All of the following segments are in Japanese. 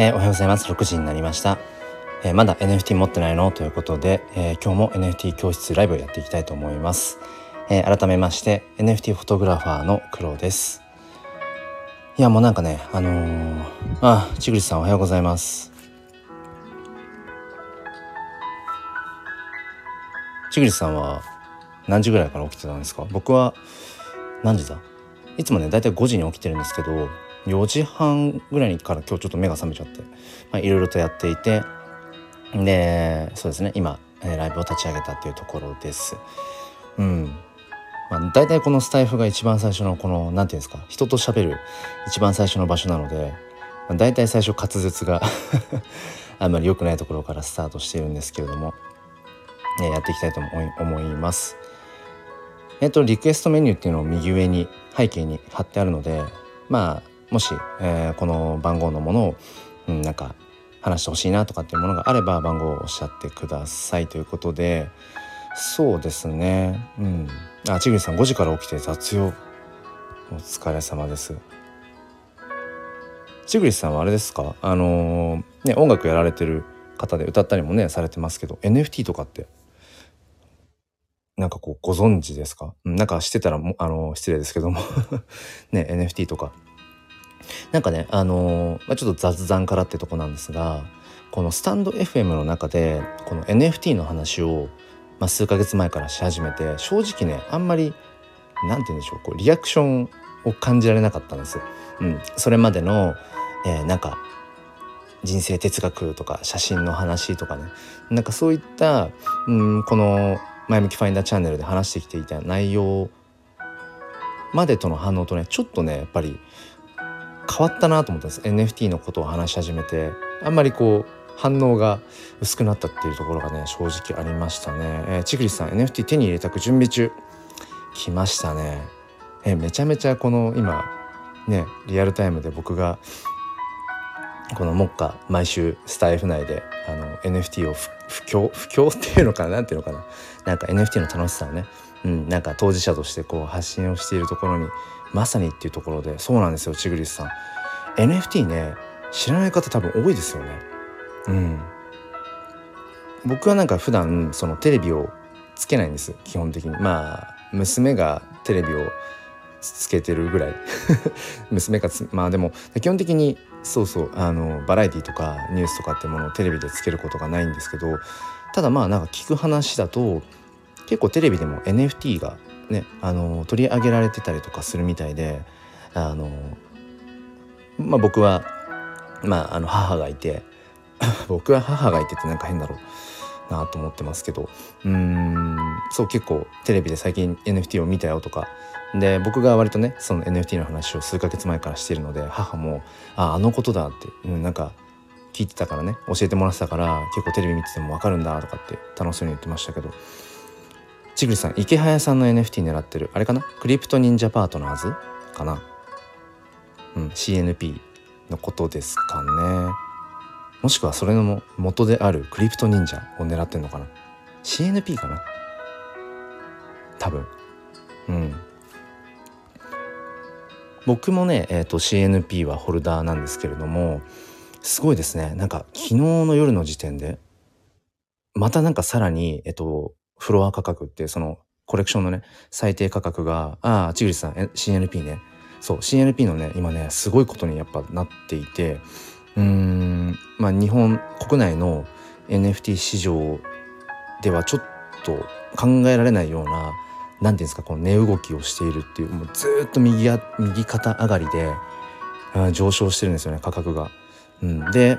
えー、おはようございます。6時になりました、えー、まだ NFT 持ってないの？ということで、えー、今日も NFT 教室ライブをやっていきたいと思います、え改めまして NFT フォトグラファーの黒です。いやもうなんかねあのー、あちぐりさんおはようございます。ちぐりさんは何時ぐらいから起きてたんですか？僕は何時だ？いつもねだいたい5時に起きてるんですけど4時半ぐらいから今日ちょっと目が覚めちゃっていろいろとやっていてでそうですね今、ライブを立ち上げたっていうところです。うんまあ、大体このスタイフが一番最初のこの何て言うんですか人と喋る一番最初の場所なので、まあ、大体最初滑舌が あんまり良くないところからスタートしているんですけれども、ね、やっていきたいと思います。えっとリクエストメニューっていうのを右上に背景に貼ってあるのでまあもし、えー、この番号のものを、うん、なんか話してほしいなとかっていうものがあれば番号をおっしゃってくださいということでそうですね。うん。あちぐりさん5時から起きて雑用。お疲れ様です。ちぐりさんはあれですか？あのー、ね音楽やられてる方で歌ったりもねされてますけど NFT とかってなんかこうご存知ですか？なんかしてたらもあの失礼ですけども。ね NFT とか。なんかねあのー、まあ、ちょっと雑談からってとこなんですがこのスタンド FM の中でこの NFT の話を、まあ、数ヶ月前からし始めて正直ねあんまり何て言うんでしょうこうリアクションを感じられなかったんです。うん、それまでの、えー、なんか人生哲学とか写真の話とかねなんかそういった、うん、この「前向きファインダーチャンネル」で話してきていた内容までとの反応とねちょっとねやっぱり変わったなと思ったんです。NFT のことを話し始めてあんまりこう反応が薄くなったっていうところがね正直ありましたね、えー、ちぐりさん NFT 手に入れたく準備中来ましたね。えー、めちゃめちゃこの今ねリアルタイムで僕がこの目下毎週スタイフ内であの NFT を布教布教っていうのかな？何ていうのかな？なんか NFT の楽しさをね、うん、なんか当事者としてこう発信をしているところにまさにっていうところでそうなんですよちぐりさん。NFT ね知らない方多分多いですよね。うん。僕はなんか普段そのテレビをつけないんです基本的に。まあ娘がテレビをつけてるぐらい。娘がまあでも基本的にそうそうあのバラエティとかニュースとかってものをテレビでつけることがないんですけどただまあなんか聞く話だと結構テレビでも NFT がねあの取り上げられてたりとかするみたいであの、まあ、僕は、まあ、あの母がいて 僕は母がいてってなんか変だろうなと思ってますけどうんそう結構テレビで最近 NFT を見たよとかで僕が割とねその NFT の話を数ヶ月前からしているので母も「ああのことだ」って、うん、なんか聞いてたからね教えてもらってたから結構テレビ見てても分かるんだとかって楽しそうに言ってましたけどちぐりさん池早さんの NFT 狙ってる。あれかな？クリプト忍者パートナーズかな？うん CNP のことですかね。もしくはそれのも元であるクリプト忍者を狙ってんのかな？CNP かな？多分。うん。僕もね、えーと、CNP はホルダーなんですけれどもすごいですね。なんか昨日の夜の時点でまたなんかさらに、えっと、フロア価格ってそのコレクションのね最低価格がああちぐりさん CNP ねそう CNP のね今ねすごいことにやっぱなっていてうーんまあ日本国内の NFT 市場ではちょっと考えられないような何て言うんですかこの値動きをしているっていうもうずっと右や右肩上がりで上昇してるんですよね価格が。うん、で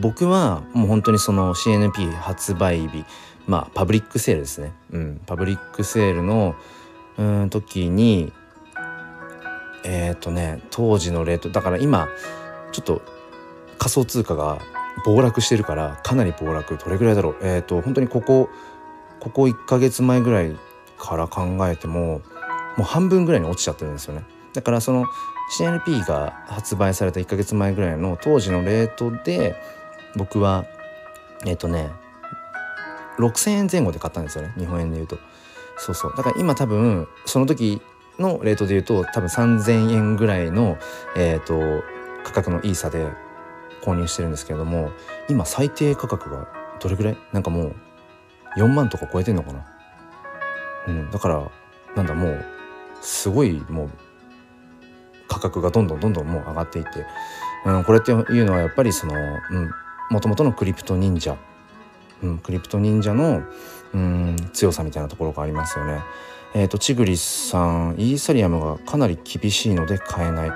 僕はもう本当にその CNP 発売日まあパブリックセールですね、うん、パブリックセールのうん時にえっ、ー、とね当時のレートだから今ちょっと仮想通貨が暴落してるからかなり暴落。どれぐらいだろう。えっ、ー、と本当にここここ1ヶ月前ぐらいから考えてももう半分ぐらいに落ちちゃってるんですよね。だからその CNP が発売された1ヶ月前ぐらいの当時のレートで僕はえっ、ー、とね6,000円前後で買ったんですよね。日本円で言うと。そうそう。だから今多分その時のレートで言うと多分3,000円ぐらいの、えーと、価格のいい差で購入してるんですけれども今最低価格がどれぐらい？なんかもう4万とか超えてんのかな？うん。だからなんだもうすごいもう価格がどんどんどんどんもう上がっていって、うん、これっていうのはやっぱりそのもともとのクリプト忍者、うん、クリプト忍者のうん強さみたいなところがありますよね。え、ー、とチグリスさんイーサリアムがかなり厳しいので買えない。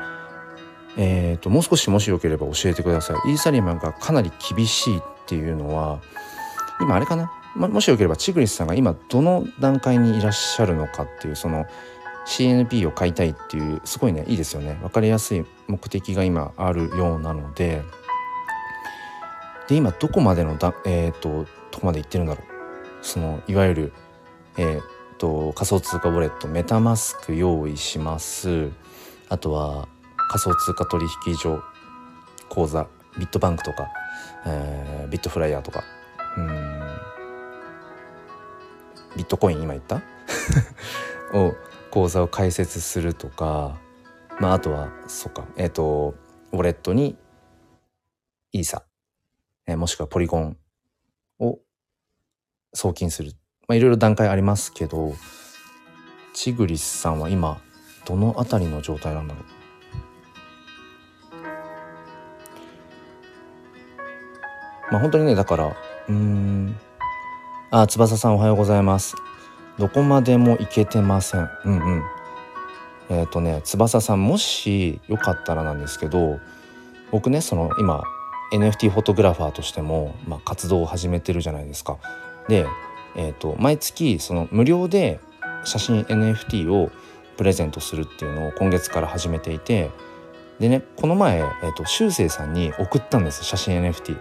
えーと、もう少しもしよければ教えてくださいイーサリアムがかなり厳しいっていうのは今あれかな、ま、もしよければチグリスさんが今どの段階にいらっしゃるのかっていうその CNP を買いたいっていうすごいねいいですよね分かりやすい目的が今あるようなのでで今どこまでのだえっ、とどこまでいってるんだろう。そのいわゆるえっ、と仮想通貨ウォレットメタマスク用意します。あとは仮想通貨取引所口座ビットバンクとか、えー、ビットフライヤーとか。うん。ビットコイン今言った？を口座を開設するとか。まああとはそっか。えっ、ー、とウォレットにイーサ、えー、もしくはポリゴンを送金する。まあいろいろ段階ありますけどチグリスさんは今どの辺りの状態なんだろう？まあ本当にねだからうん。あ翼さんおはようございます。どこまでも行けてません。うんうん。えっ、ー、とね翼さんもしよかったらなんですけど僕ねその今 NFT フォトグラファーとしても、まあ、活動を始めてるじゃないですか。で、えーと、毎月その無料で写真 NFT をプレゼントするっていうのを今月から始めていてでねこの前、えーと、しゅうせいさんに送ったんです写真 NFT。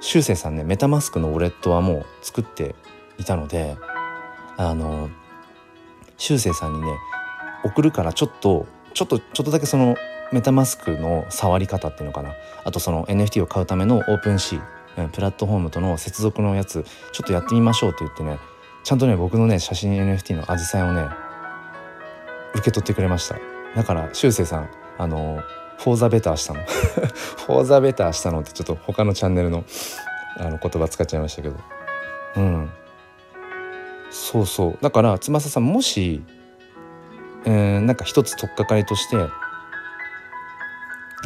しゅうせいさんねメタマスクのウォレットはもう作っていたのであのしゅうせいさんにね送るからちょっとちょっとちょっとだけそのメタマスクの触り方っていうのかな。あとその NFT を買うためのオープンシープラットフォームとの接続のやつちょっとやってみましょうって言ってねちゃんとね僕のね写真 NFT のアジサイをね受け取ってくれました。だからしゅうせいさんあのフォーザベターしたの。フォーザベターしたのってちょっと他のチャンネルのあの言葉使っちゃいましたけど。うん。そうそう。だから翼ささんもし、えー、なんか一つ取っかかりとして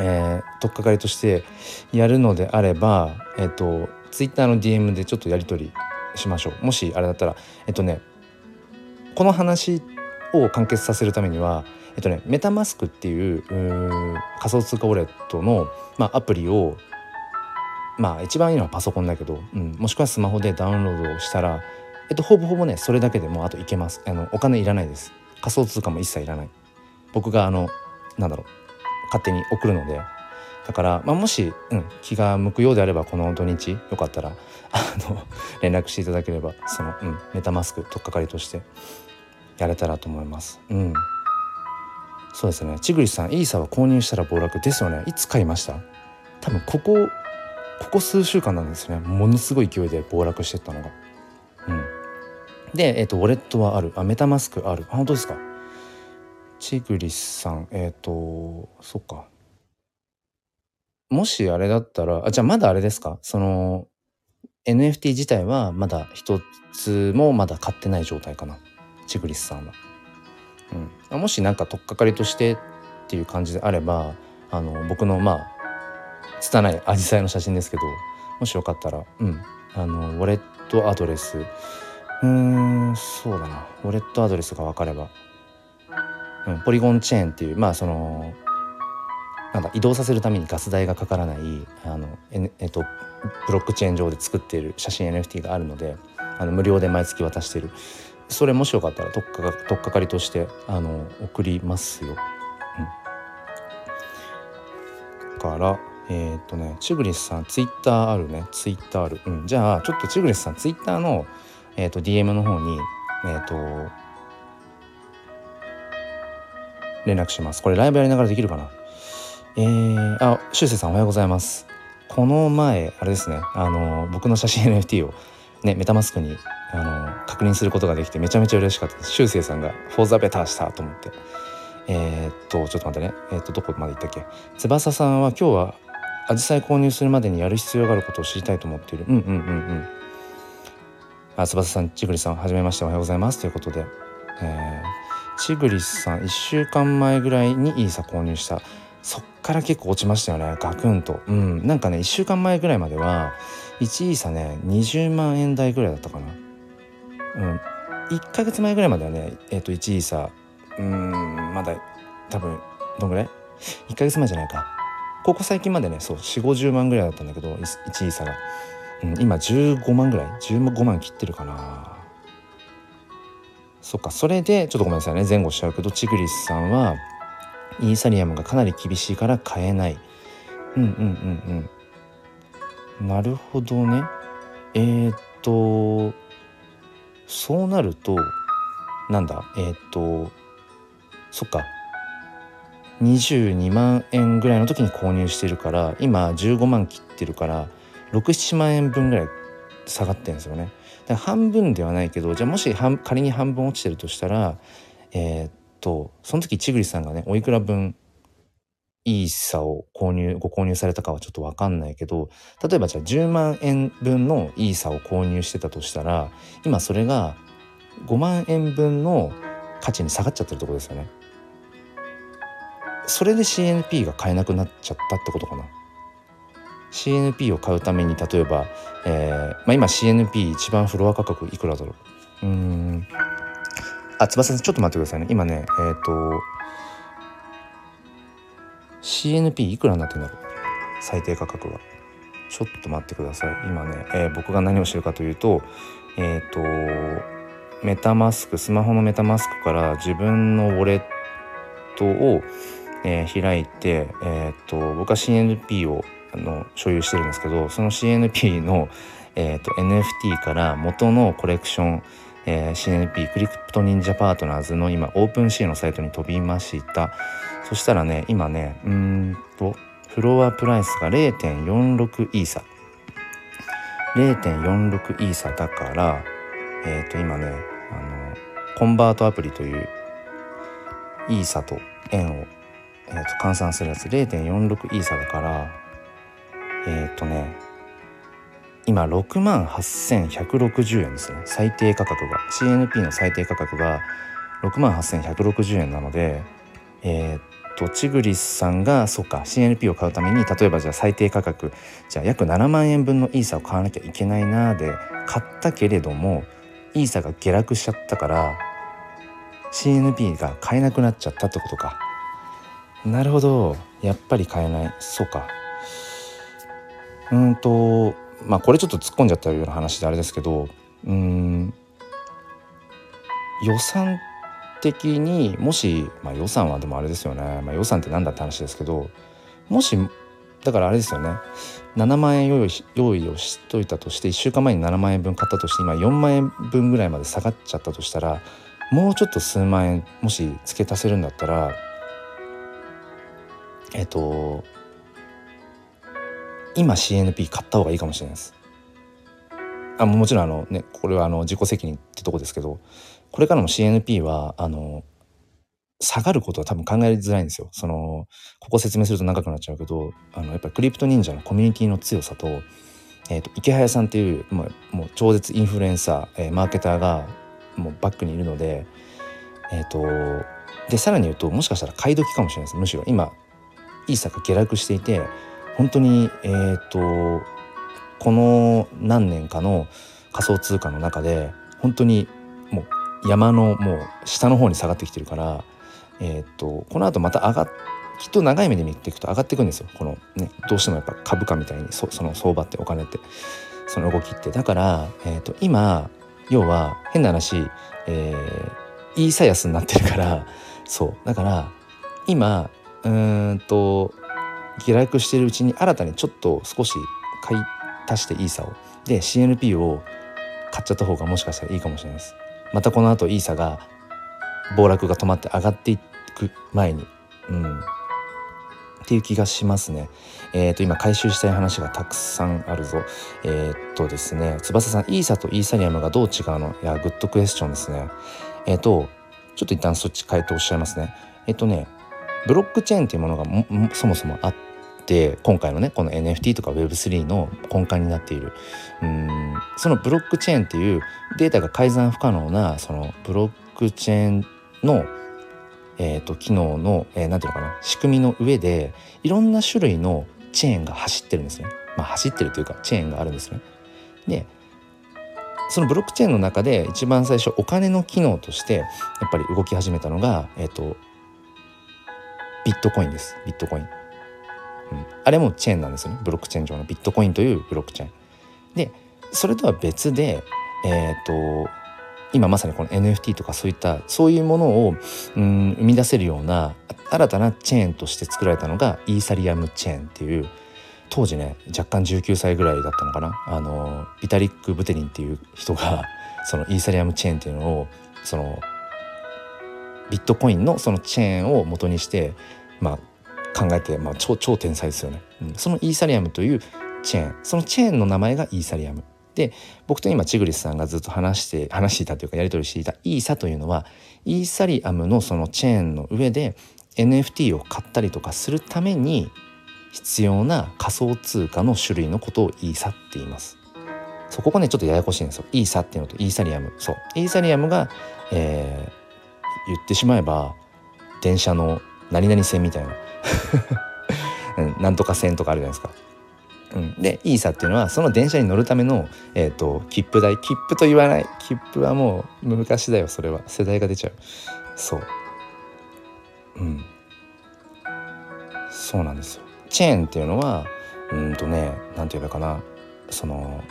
えー、取っかかりとしてやるのであれば、えっ、ー、と、ツイッターの DM でちょっとやり取りしましょう。もしあれだったら、えっ、とね、この話を完結させるためには、えっとね、メタマスクっていう仮想通貨ウォレットの、まあ、アプリをまあ一番いいのはパソコンだけど、うん、もしくはスマホでダウンロードをしたら、えっと、ほぼほぼねそれだけでもあといけます。あのお金いらないです。仮想通貨も一切いらない。僕があのなんだろう勝手に送るのでだから、まあ、もし、うん、気が向くようであればこの土日よかったらあの 連絡していただければその、うん、メタマスク取っかかりとしてやれたらと思います。うんそうですね。ちぐりさん、イーサは購入したら暴落ですよね。いつ買いました？多分ここ、ここ数週間なんですね。ものすごい勢いで暴落してったのが。うん。で、えっ、ー、と、ウォレットはある。あ、メタマスクある。あ、本当ですか？チグリスさん、えっ、ー、と、そっか。もしあれだったら、あ、じゃあまだあれですか？その、NFT 自体はまだ一つもまだ買ってない状態かな。チグリスさんは。うん、もし何か取っかかりとしてっていう感じであればあの僕のまあ拙いアジサイの写真ですけどもしよかったら、うん、あのウォレットアドレス。うーんそうだな。ウォレットアドレスが分かれば、ポリゴンチェーンっていうまあそのなんだ移動させるためにガス代がかからないあのえ、えっと、ブロックチェーン上で作っている写真 NFT があるのであの無料で毎月渡している。それもしよかったらとっかとっかかりとしてあの送りますよ。うん、からえっ、とねチグリスさんツイッターあるね。ツイッターある。うん、じゃあちょっとチグリスさんツイッターの、えーと、DM の方にえっ、と連絡します。これライブやりながらできるかな？えー、あ、しゅうせいさんおはようございます。この前、あれですね、あの、僕の写真 NFT をね、メタマスクにあの確認することができてめちゃめちゃ嬉しかったです。しゅうせいさんが「フォーザベターした」と思って。えー、っとちょっと待ってね。えー、っとどこまで行ったっけ？翼さんは今日はアジサイ購入するまでにやる必要があることを知りたいと思っている。うんうんうんうん。あ翼さんちぐりさんはじめましておはようございます。ということで、えー、ちぐりさん1週間前ぐらいにイーサ購入した。そっから結構落ちましたよねガクンと。うん。なんかね1週間前ぐらいまでは1イーサね20万円台ぐらいだったかな。うん。1ヶ月前ぐらいまではねえっ、ー、と1イーサうんまだ多分どんぐらい ?1 ヶ月前じゃないか。ここ最近までねそう4 5 0万ぐらいだったんだけど1イーサが、うん、今15万ぐらい？15万切ってるかな。そっかそれでちょっとごめんなさいね。前後しちゃうけどチグリスさんはイーサリアムがかなり厳しいから買えない。うんうんうんうん。なるほどね。えー、っとそうなるとなんだ？えー、っとそっか。22万円ぐらいの時に購入してるから今15万切ってるから67万円分ぐらい下がってるんですよね。だ半分ではないけどじゃあもし仮に半分落ちてるとしたらえー、っとその時ちぐりさんがねおいくら分いい差を購入ご購入されたかはちょっと分かんないけど例えばじゃあ10万円分のいい差を購入してたとしたら今それが5万円分の価値に下がっちゃってるとこですよね。それで CNP が買えなくなっちゃったってことかな。CNP を買うために例えば、えーまあ、今 CNP 一番フロア価格いくらだろう？うん。あ翼さんちょっと待ってくださいね。今ねえっ、ー、と CNP いくらになってんだろう？最低価格がちょっと待ってください。今ね、えー、僕が何をしてるかというとえっ、とメタマスクスマホのメタマスクから自分のウォレットを、えー、開いて、えー、と僕は CNP をあの所有してるんですけどその CNP の、えーと、NFT から元のコレクション、えー、CNP クリプト忍者パートナーズの今オープンシーのサイトに飛びました。そしたらね今ねうんとフロアプライスが0.46イーサ。0.46イーサだからえっ、ー、と今ねあのコンバートアプリというイーサと円を、えー、と換算するやつ0.46イーサだからえっ、ー、とね今6万8160円ですね。最低価格が CNP の最低価格が6万8160円なのでえっ、ー、とチグリスさんがそうか CNP を買うために例えばじゃあ最低価格じゃあ約7万円分のイーサを買わなきゃいけないなで買ったけれどもイーサが下落しちゃったから CNP が買えなくなっちゃったってことか。なるほど。やっぱり買えない。そうか。うんとまあこれちょっと突っ込んじゃったような話であれですけどうん予算的にもし、まあ、予算はでもあれですよね、まあ、予算って何だって話ですけどもしだからあれですよね。7万円用意用意をしといたとして1週間前に7万円分買ったとして今4万円分ぐらいまで下がっちゃったとしたらもうちょっと数万円もし付け足せるんだったらえっと今 CNP 買った方がいいかもしれないです。あもちろんあのねこれはあの自己責任ってとこですけどこれからも CNP はあの下がることは多分考えづらいんですよ。そのここ説明すると長くなっちゃうけどあのやっぱりクリプト忍者のコミュニティの強さと,、えーと、池早さんっていうもうもう超絶インフルエンサー、えー、マーケターがもうバックにいるのでえっ、ー、とでさらに言うともしかしたら買い時かもしれないですむしろ今イーサが下落していて本当にえっ、ー、とこの何年かの仮想通貨の中で本当にもう山のもう下の方に下がってきてるからえっ、ー、とこの後また上がっきっと長い目で見ていくと上がっていくんですよ。このねどうしてもやっぱ株価みたいにその相場ってお金ってその動きって。だから、えーと、今要は変な話、えー、イーサ安になってるからそう。だから今うんと下落しているうちに新たにちょっと少し買い足してイーサをで CNP を買っちゃった方がもしかしたらいいかもしれないですまたこの後イーサが暴落が止まって上がっていく前にうんっていう気がしますね。えっ、ー、と今回収したい話がたくさんあるぞ。えっ、とですね翼さんイーサとイーサリアムがどう違うの？いやグッドクエスチョンですね。えっ、とちょっと一旦そっち回答しゃいますね。えっ、とねブロックチェーンっていうものがそもそもあっで今回のねこの NFT とか Web3 の根幹になっているうんそのブロックチェーンっていうデータが改ざん不可能なそのブロックチェーンのえーと、機能の何、えー、て言うのかな仕組みの上でいろんな種類のチェーンが走ってるんですね。まあ、走ってるというかチェーンがあるんですね。でそのブロックチェーンの中で一番最初お金の機能としてやっぱり動き始めたのが、えーとビットコインですビットコイン。うん、あれもチェーンなんですよねブロックチェーン上のビットコインというブロックチェーン。でそれとは別で、えーと、今まさにこの NFT とかそういったそういうものを、うん、生み出せるような新たなチェーンとして作られたのがイーサリアムチェーンっていう当時ね若干19歳ぐらいだったのかなあのビタリック・ブテリンっていう人がそのイーサリアムチェーンっていうのをそのビットコインのそのチェーンを元にしてまあ考えて、まあ、超超天才ですよね、うん、そのイーサリアムというチェーンそのチェーンの名前がイーサリアムで僕と今チグリスさんがずっと話して話していたというかやり取りしていたイーサというのはイーサリアムのそのチェーンの上で NFT を買ったりとかするために必要な仮想通貨の種類のことをイーサって言います。そここねちょっとややこしいんですよ。イーサっていうのとイーサリアム。そうイーサリアムが、えー、言ってしまえば電車の何々線みたいな。うん、なんとか線とかあるじゃないですか。うん、でイーサっていうのはその電車に乗るための、えーと、切符代切符と言わない。切符はもう昔だよそれは。世代が出ちゃう。そう。うん。そうなんですよ。チェーンっていうのはうんとね何て言うのかな。その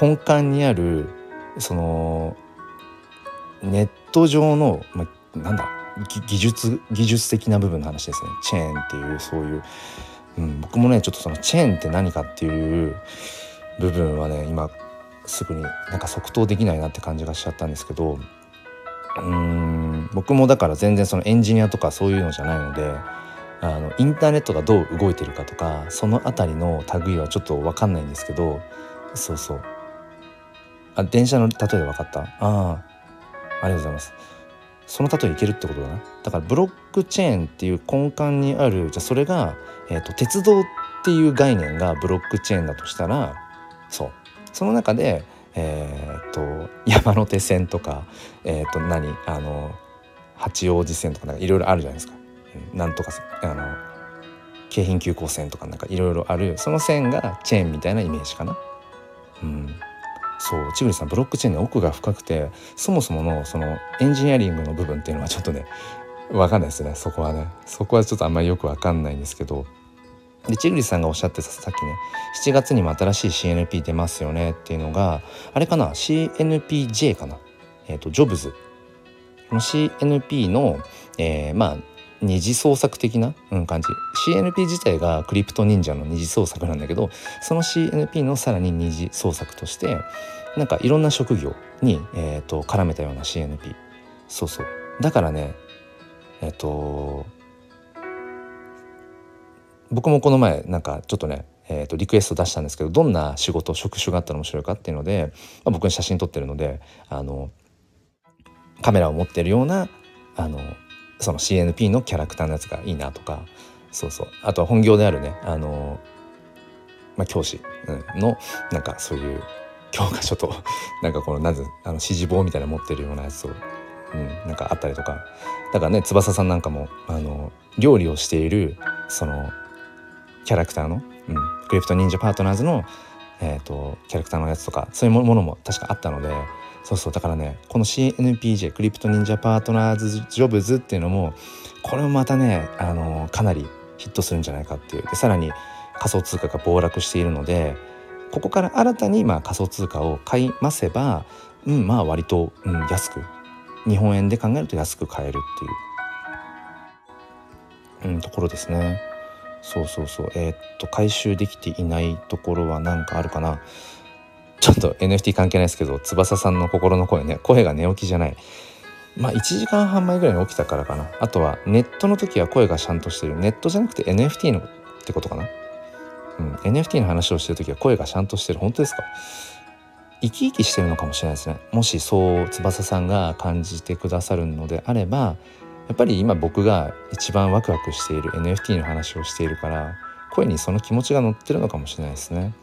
根幹にあるそのネット上の、まあ、なんだ技術技術的な部分の話ですね。チェーンっていうそういう、うん、僕もねちょっとそのチェーンって何かっていう部分はね今すぐになんか即答できないなって感じがしちゃったんですけどうん僕もだから全然そのエンジニアとかそういうのじゃないのであのインターネットがどう動いてるかとかその辺りの類はちょっと分かんないんですけどそうそう。あ電車の例えで分かった？ああ。ありがとうございます。その例えいけるってことだな。だからブロックチェーンっていう根幹にあるじゃあそれが、えーと、鉄道っていう概念がブロックチェーンだとしたらそう。その中でえー、と山手線とか、えー、と何あの八王子線とかなんかいろいろあるじゃないですか。なんとかあの京浜急行線とかなんかいろいろあるその線がチェーンみたいなイメージかな。うん。そう千栗さんブロックチェーンの奥が深くてそもそものそのエンジニアリングの部分っていうのはちょっとね分かんないですねそこはね。そこはちょっとあんまりよく分かんないんですけど。でチグリさんがおっしゃってたさっきね7月にも新しい CNP 出ますよねっていうのがあれかな CNPJ かな。えっ、ー、とジョブズ。この CNP の、えー、まあ二次創作的な、感じ。CNP 自体がクリプト忍者の二次創作なんだけどその CNP のさらに二次創作としてなんかいろんな職業に、えーと、絡めたような CNP そうそう。だからねえっ、ー、と僕もこの前なんかちょっとねえー、とリクエスト出したんですけどどんな仕事職種があったら面白いかっていうので、まあ、僕に写真撮ってるのであのカメラを持ってるようなあのその CNP のキャラクターのやつがいいなとかそうそう。あとは本業であるねあの、まあ、教師のなんかそういう教科書と なんかこのなぜあの指示棒みたいな持ってるようなやつを、うん、なんかあったりとか。だからね翼さんなんかもあの料理をしているそのキャラクターの、うん、クリプト忍者パートナーズの、えーとキャラクターのやつとかそういうものも確かあったのでそうそうだからねこの CNPJ クリプト忍者パートナーズジョブズっていうのもこれもまたねあのかなりヒットするんじゃないかっていう。でさらに仮想通貨が暴落しているのでここから新たにまあ仮想通貨を買いませば、うん、まあ割と、うん、安く日本円で考えると安く買えるっていう、うん、ところですね。そうそうそう。えー、っと回収できていないところは何かあるかな。ちょっと NFT 関係ないですけど翼さんの心の声ね。声が寝起きじゃない。まあ1時間半前ぐらいに起きたからかな。あとはネットの時は声がちゃんとしてる。ネットじゃなくて NFT のってことかな。うん。NFT の話をしてる時は声がちゃんとしてる。本当ですか？生き生きしてるのかもしれないですね。もしそう翼さんが感じてくださるのであればやっぱり今僕が一番ワクワクしている NFT の話をしているから声にその気持ちが乗ってるのかもしれないですね。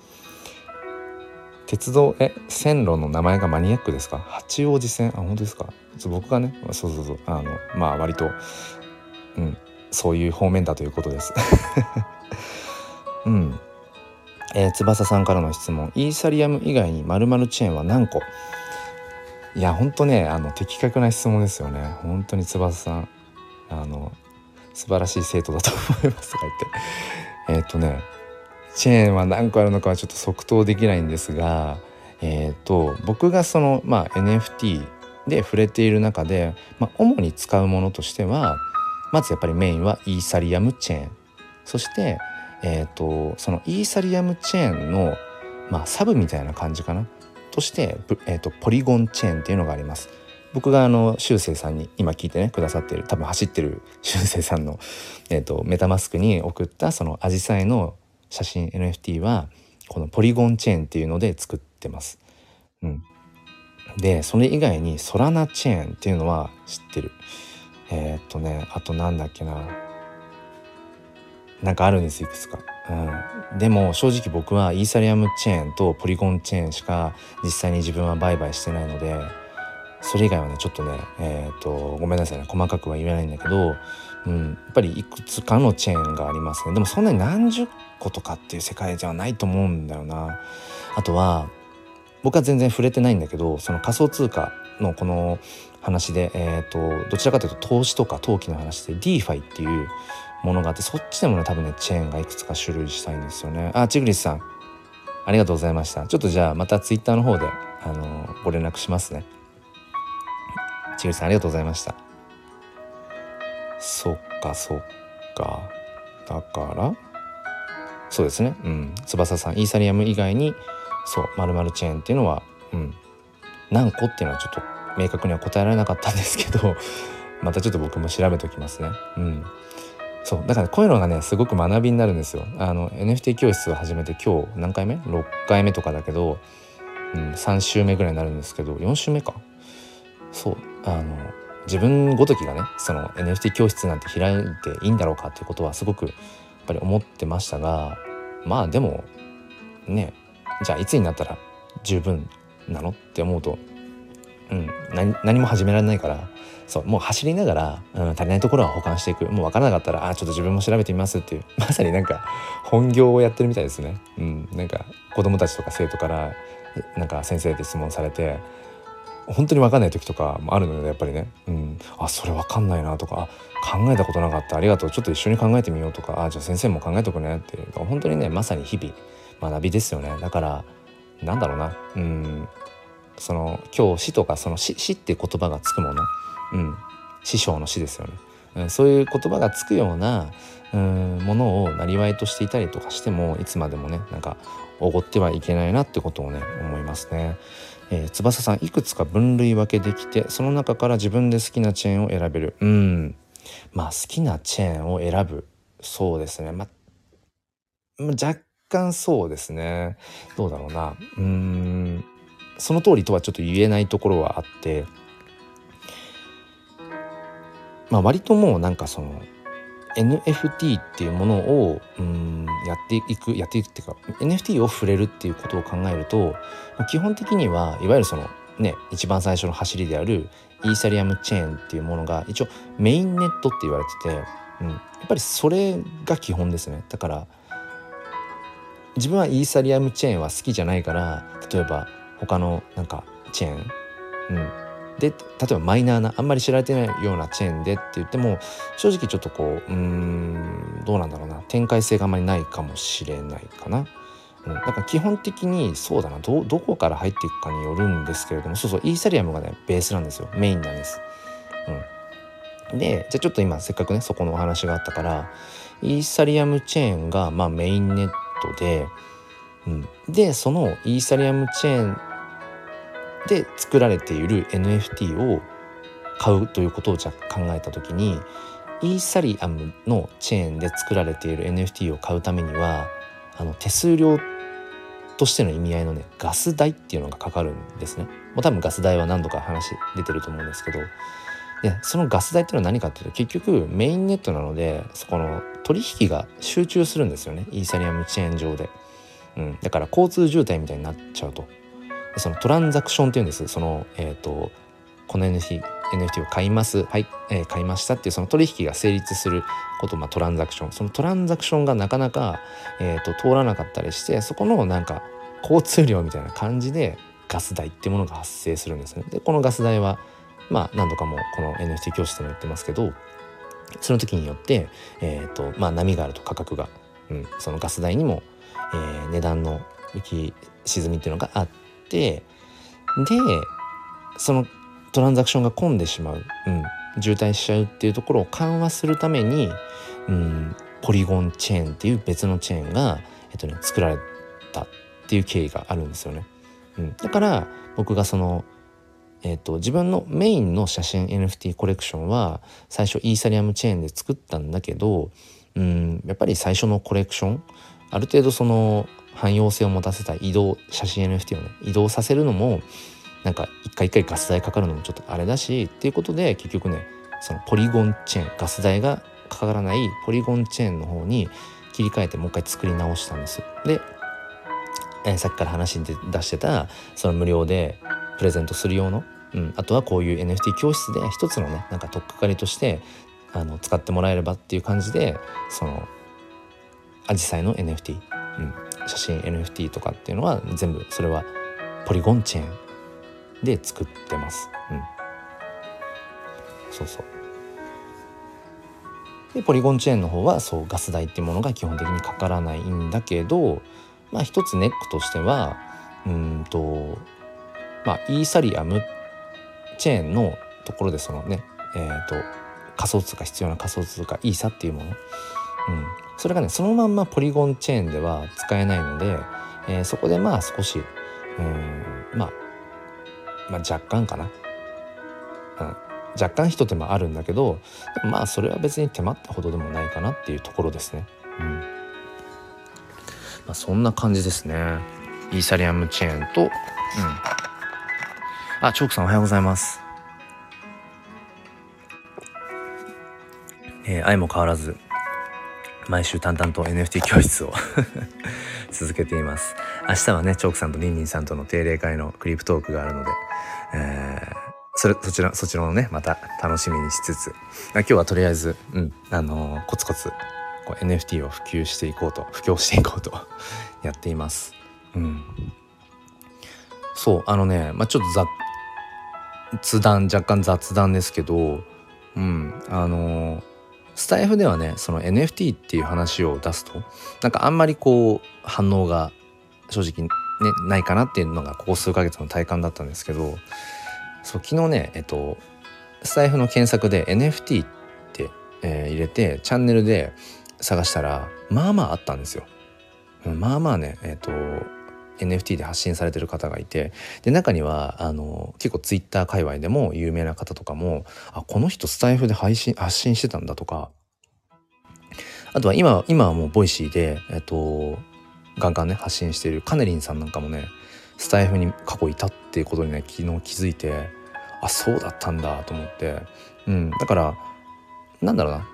鉄道？え線路の名前がマニアックですか？八王子線？あ本当ですか？僕がねそうそうそう。あのまあ割とうんそういう方面だということです。うん。えー、翼さんからの質問。イーサリアム以外に〇〇チェーンは何個？いやほんとねあの的確な質問ですよね。本当に翼さんあの素晴らしい生徒だと思いますとか言って。えっ、とねチェーンは何個あるのかはちょっと即答できないんですが、えーと、僕がその、まあ、NFT で触れている中で、まあ、主に使うものとしてはまずやっぱりメインはイーサリアムチェーンそして、えーと、そのイーサリアムチェーンの、まあ、サブみたいな感じかなとして、えーと、ポリゴンチェーンっていうのがあります。僕があの修正さんに今聞いてねくださってる多分走ってる修正さんの、えーとメタマスクに送ったそのアジサイの写真 NFT はこのポリゴンチェーンっていうので作ってます。うん、でそれ以外にソラナチェーンっていうのは知ってる。えー、っとねあとなんだっけななんかあるんですいくつか。うん、でも正直僕はイーサリアムチェーンとポリゴンチェーンしか実際に自分は売買してないのでそれ以外はねちょっとねえー、っとごめんなさいね。細かくは言えないんだけど、うん、やっぱりいくつかのチェーンがありますね。でもそんなに何十個とかっていう世界ではないと思うんだよな。あとは僕は全然触れてないんだけどその仮想通貨のこの話で、えーと、どちらかというと投資とか投機の話で DeFi っていうものがあってそっちでもね多分ねチェーンがいくつか種類したいんですよね。あチグリスさんありがとうございました。ちょっとじゃあまた Twitter の方であのご連絡しますね。ちぐさんありがとうございました。そっかそっか。だからそうですね。うん。翼さんイーサリアム以外にそうまるチェーンっていうのはうん。何個っていうのはちょっと明確には答えられなかったんですけど またちょっと僕も調べておきますね。うん。そうだからこういうのがねすごく学びになるんですよ。あの NFT 教室を始めて今日何回目 ?6 回目とかだけど、うん、3週目ぐらいになるんですけど4週目か？そうあの自分ごときがねその NFT 教室なんて開いていいんだろうかっていうことはすごくやっぱり思ってましたがまあでもねじゃあいつになったら十分なのって思うと、うん、何何も始められないからそうもう走りながら、うん、足りないところは保管していくもう分からなかったらあちょっと自分も調べてみますっていうまさになんか本業をやってるみたいですね。うん、なんか子供たちとか生徒からなんか先生で質問されて本当に分かんない時とかもあるのでやっぱりね、うん、あそれ分かんないなとか考えたことなかったありがとうちょっと一緒に考えてみようとかあじゃあ先生も考えとくねって。本当にねまさに日々学びですよね。だからなんだろうな。うん。その今日死とかその死死って言葉がつくもの、うん、師匠の死ですよね、うん、そういう言葉がつくようなうんものをなりわいとしていたりとかしてもいつまでもねなんかおごってはいけないなってことをね思いますね。えー、翼さんいくつか分類分けできてその中から自分で好きなチェーンを選べる。うん。まあ好きなチェーンを選ぶ。そうですね。まあ若干そうですね。どうだろうな。うん。その通りとはちょっと言えないところはあって。まあ割ともうなんかその NFT っていうものをうんやっていくやっていくっていうか NFT を触れるっていうことを考えると基本的にはいわゆるそのね一番最初の走りであるイーサリアムチェーンっていうものが一応メインネットって言われてて、うん、やっぱりそれが基本ですね。だから自分はイーサリアムチェーンは好きじゃないから例えば他のなんかチェーン、うん、で例えばマイナーなあんまり知られてないようなチェーンでって言っても正直ちょっとこううんどうなんだろうな。展開性があんまりないかもしれないかな。うん、だから基本的にそうだな。どどこから入っていくかによるんですけれどもそうそうイーサリアムがねベースなんですよ。メインなんです。うん、でじゃあちょっと今せっかくねそこのお話があったからイーサリアムチェーンがまあメインネットで、うん、でそのイーサリアムチェーンで作られている NFT を買うということをじゃ考えた時にイーサリアムのチェーンで作られている NFT を買うためにはあの手数料としての意味合いのねガス代っていうのがかかるんですね。もう多分ガス代は何度か話出てると思うんですけど。でそのガス代っていうのは何かっていうと結局メインネットなのでそこの取引が集中するんですよね。イーサリアムチェーン上で、うん、だから交通渋滞みたいになっちゃうと。そのトランザクションっていうんです。そのえ、ー、とこの NFT, NFT を買います。はい、えー、買いましたっていうその取引が成立すること、まあ、トランザクション。そのトランザクションがなかなか、えーと、通らなかったりしてそこのなんか交通量みたいな感じでガス代ってものが発生するんですね。でこのガス代はまあ何度かもこの NFT 教室でも言ってますけどその時によって、えーとまあ、波があると価格が、うん、そのガス代にも、えー、値段の浮き沈みっていうのがあってでそのトランザクションが混んでしまう、うん、渋滞しちゃうっていうところを緩和するために、うん、ポリゴンチェーンっていう別のチェーンが、えっとね、作られたっていう経緯があるんですよね。うん、だから僕がそのえーと、自分のメインの写真 NFT コレクションは最初イーサリアムチェーンで作ったんだけどうんやっぱり最初のコレクションある程度その汎用性を持たせた移動写真 NFT をね。移動させるのもなんか一回一回ガス代かかるのもちょっとあれだしっていうことで結局ねそのポリゴンチェーンガス代がかからないポリゴンチェーンの方に切り替えてもう一回作り直したんです。で、えー、さっきから話に出してたその無料でプレゼントする用の、うん、あとはこういう NFT 教室で一つのねなんか取っかかりとしてあの使ってもらえればっていう感じでそのアジサイの NFT、うん、写真 NFT とかっていうのは全部それはポリゴンチェーンで作ってます。うん、そうそう。でポリゴンチェーンの方はそうガス代っていうものが基本的にかからないんだけどまあ一つネックとしてはうんとまあ、イーサリアムチェーンのところでそのね、えーと、仮想通貨必要な仮想通貨イーサっていうもの、うん、それがねそのまんまポリゴンチェーンでは使えないので、えー、そこでまあ少しうんまあまあ若干かな、うん、若干一手間あるんだけどまあそれは別に手間ってほどでもないかなっていうところですね。うんまあ、そんな感じですね。イーサリアムチェーンと、うん、あ、チョークさんおはようございます。えー、愛も変わらず、毎週淡々と NFT 教室を 続けています。明日はね、チョークさんとリンリンさんとの定例会のクリプトークがあるので、えー、それ、そちら、そちらのね、また楽しみにしつつ、今日はとりあえず、うん、あのー、コツコツ、こう NFT を普及していこうと、布教していこうと やっています。うん。そう、あのね、まあ、ちょっと雑談若干雑談ですけどうんあのスタイフではねその NFT っていう話を出すとなんかあんまりこう反応が正直ねないかなっていうのがここ数ヶ月の体感だったんですけどそう昨日ねえっとスタイフの検索で NFT って、えー、入れてチャンネルで探したらまあまああったんですよ。まあまあねえっと NFT で発信されてる方がいてで中にはあの結構 Twitter 界隈でも有名な方とかもあこの人スタイフで配信発信してたんだとかあとは今今はもうボイシーで、えっと、ガンガンね発信しているカネリンさんなんかもねスタイフに過去いたっていうことにね昨日気づいてあそうだったんだと思って、うん、だからなんだろうな。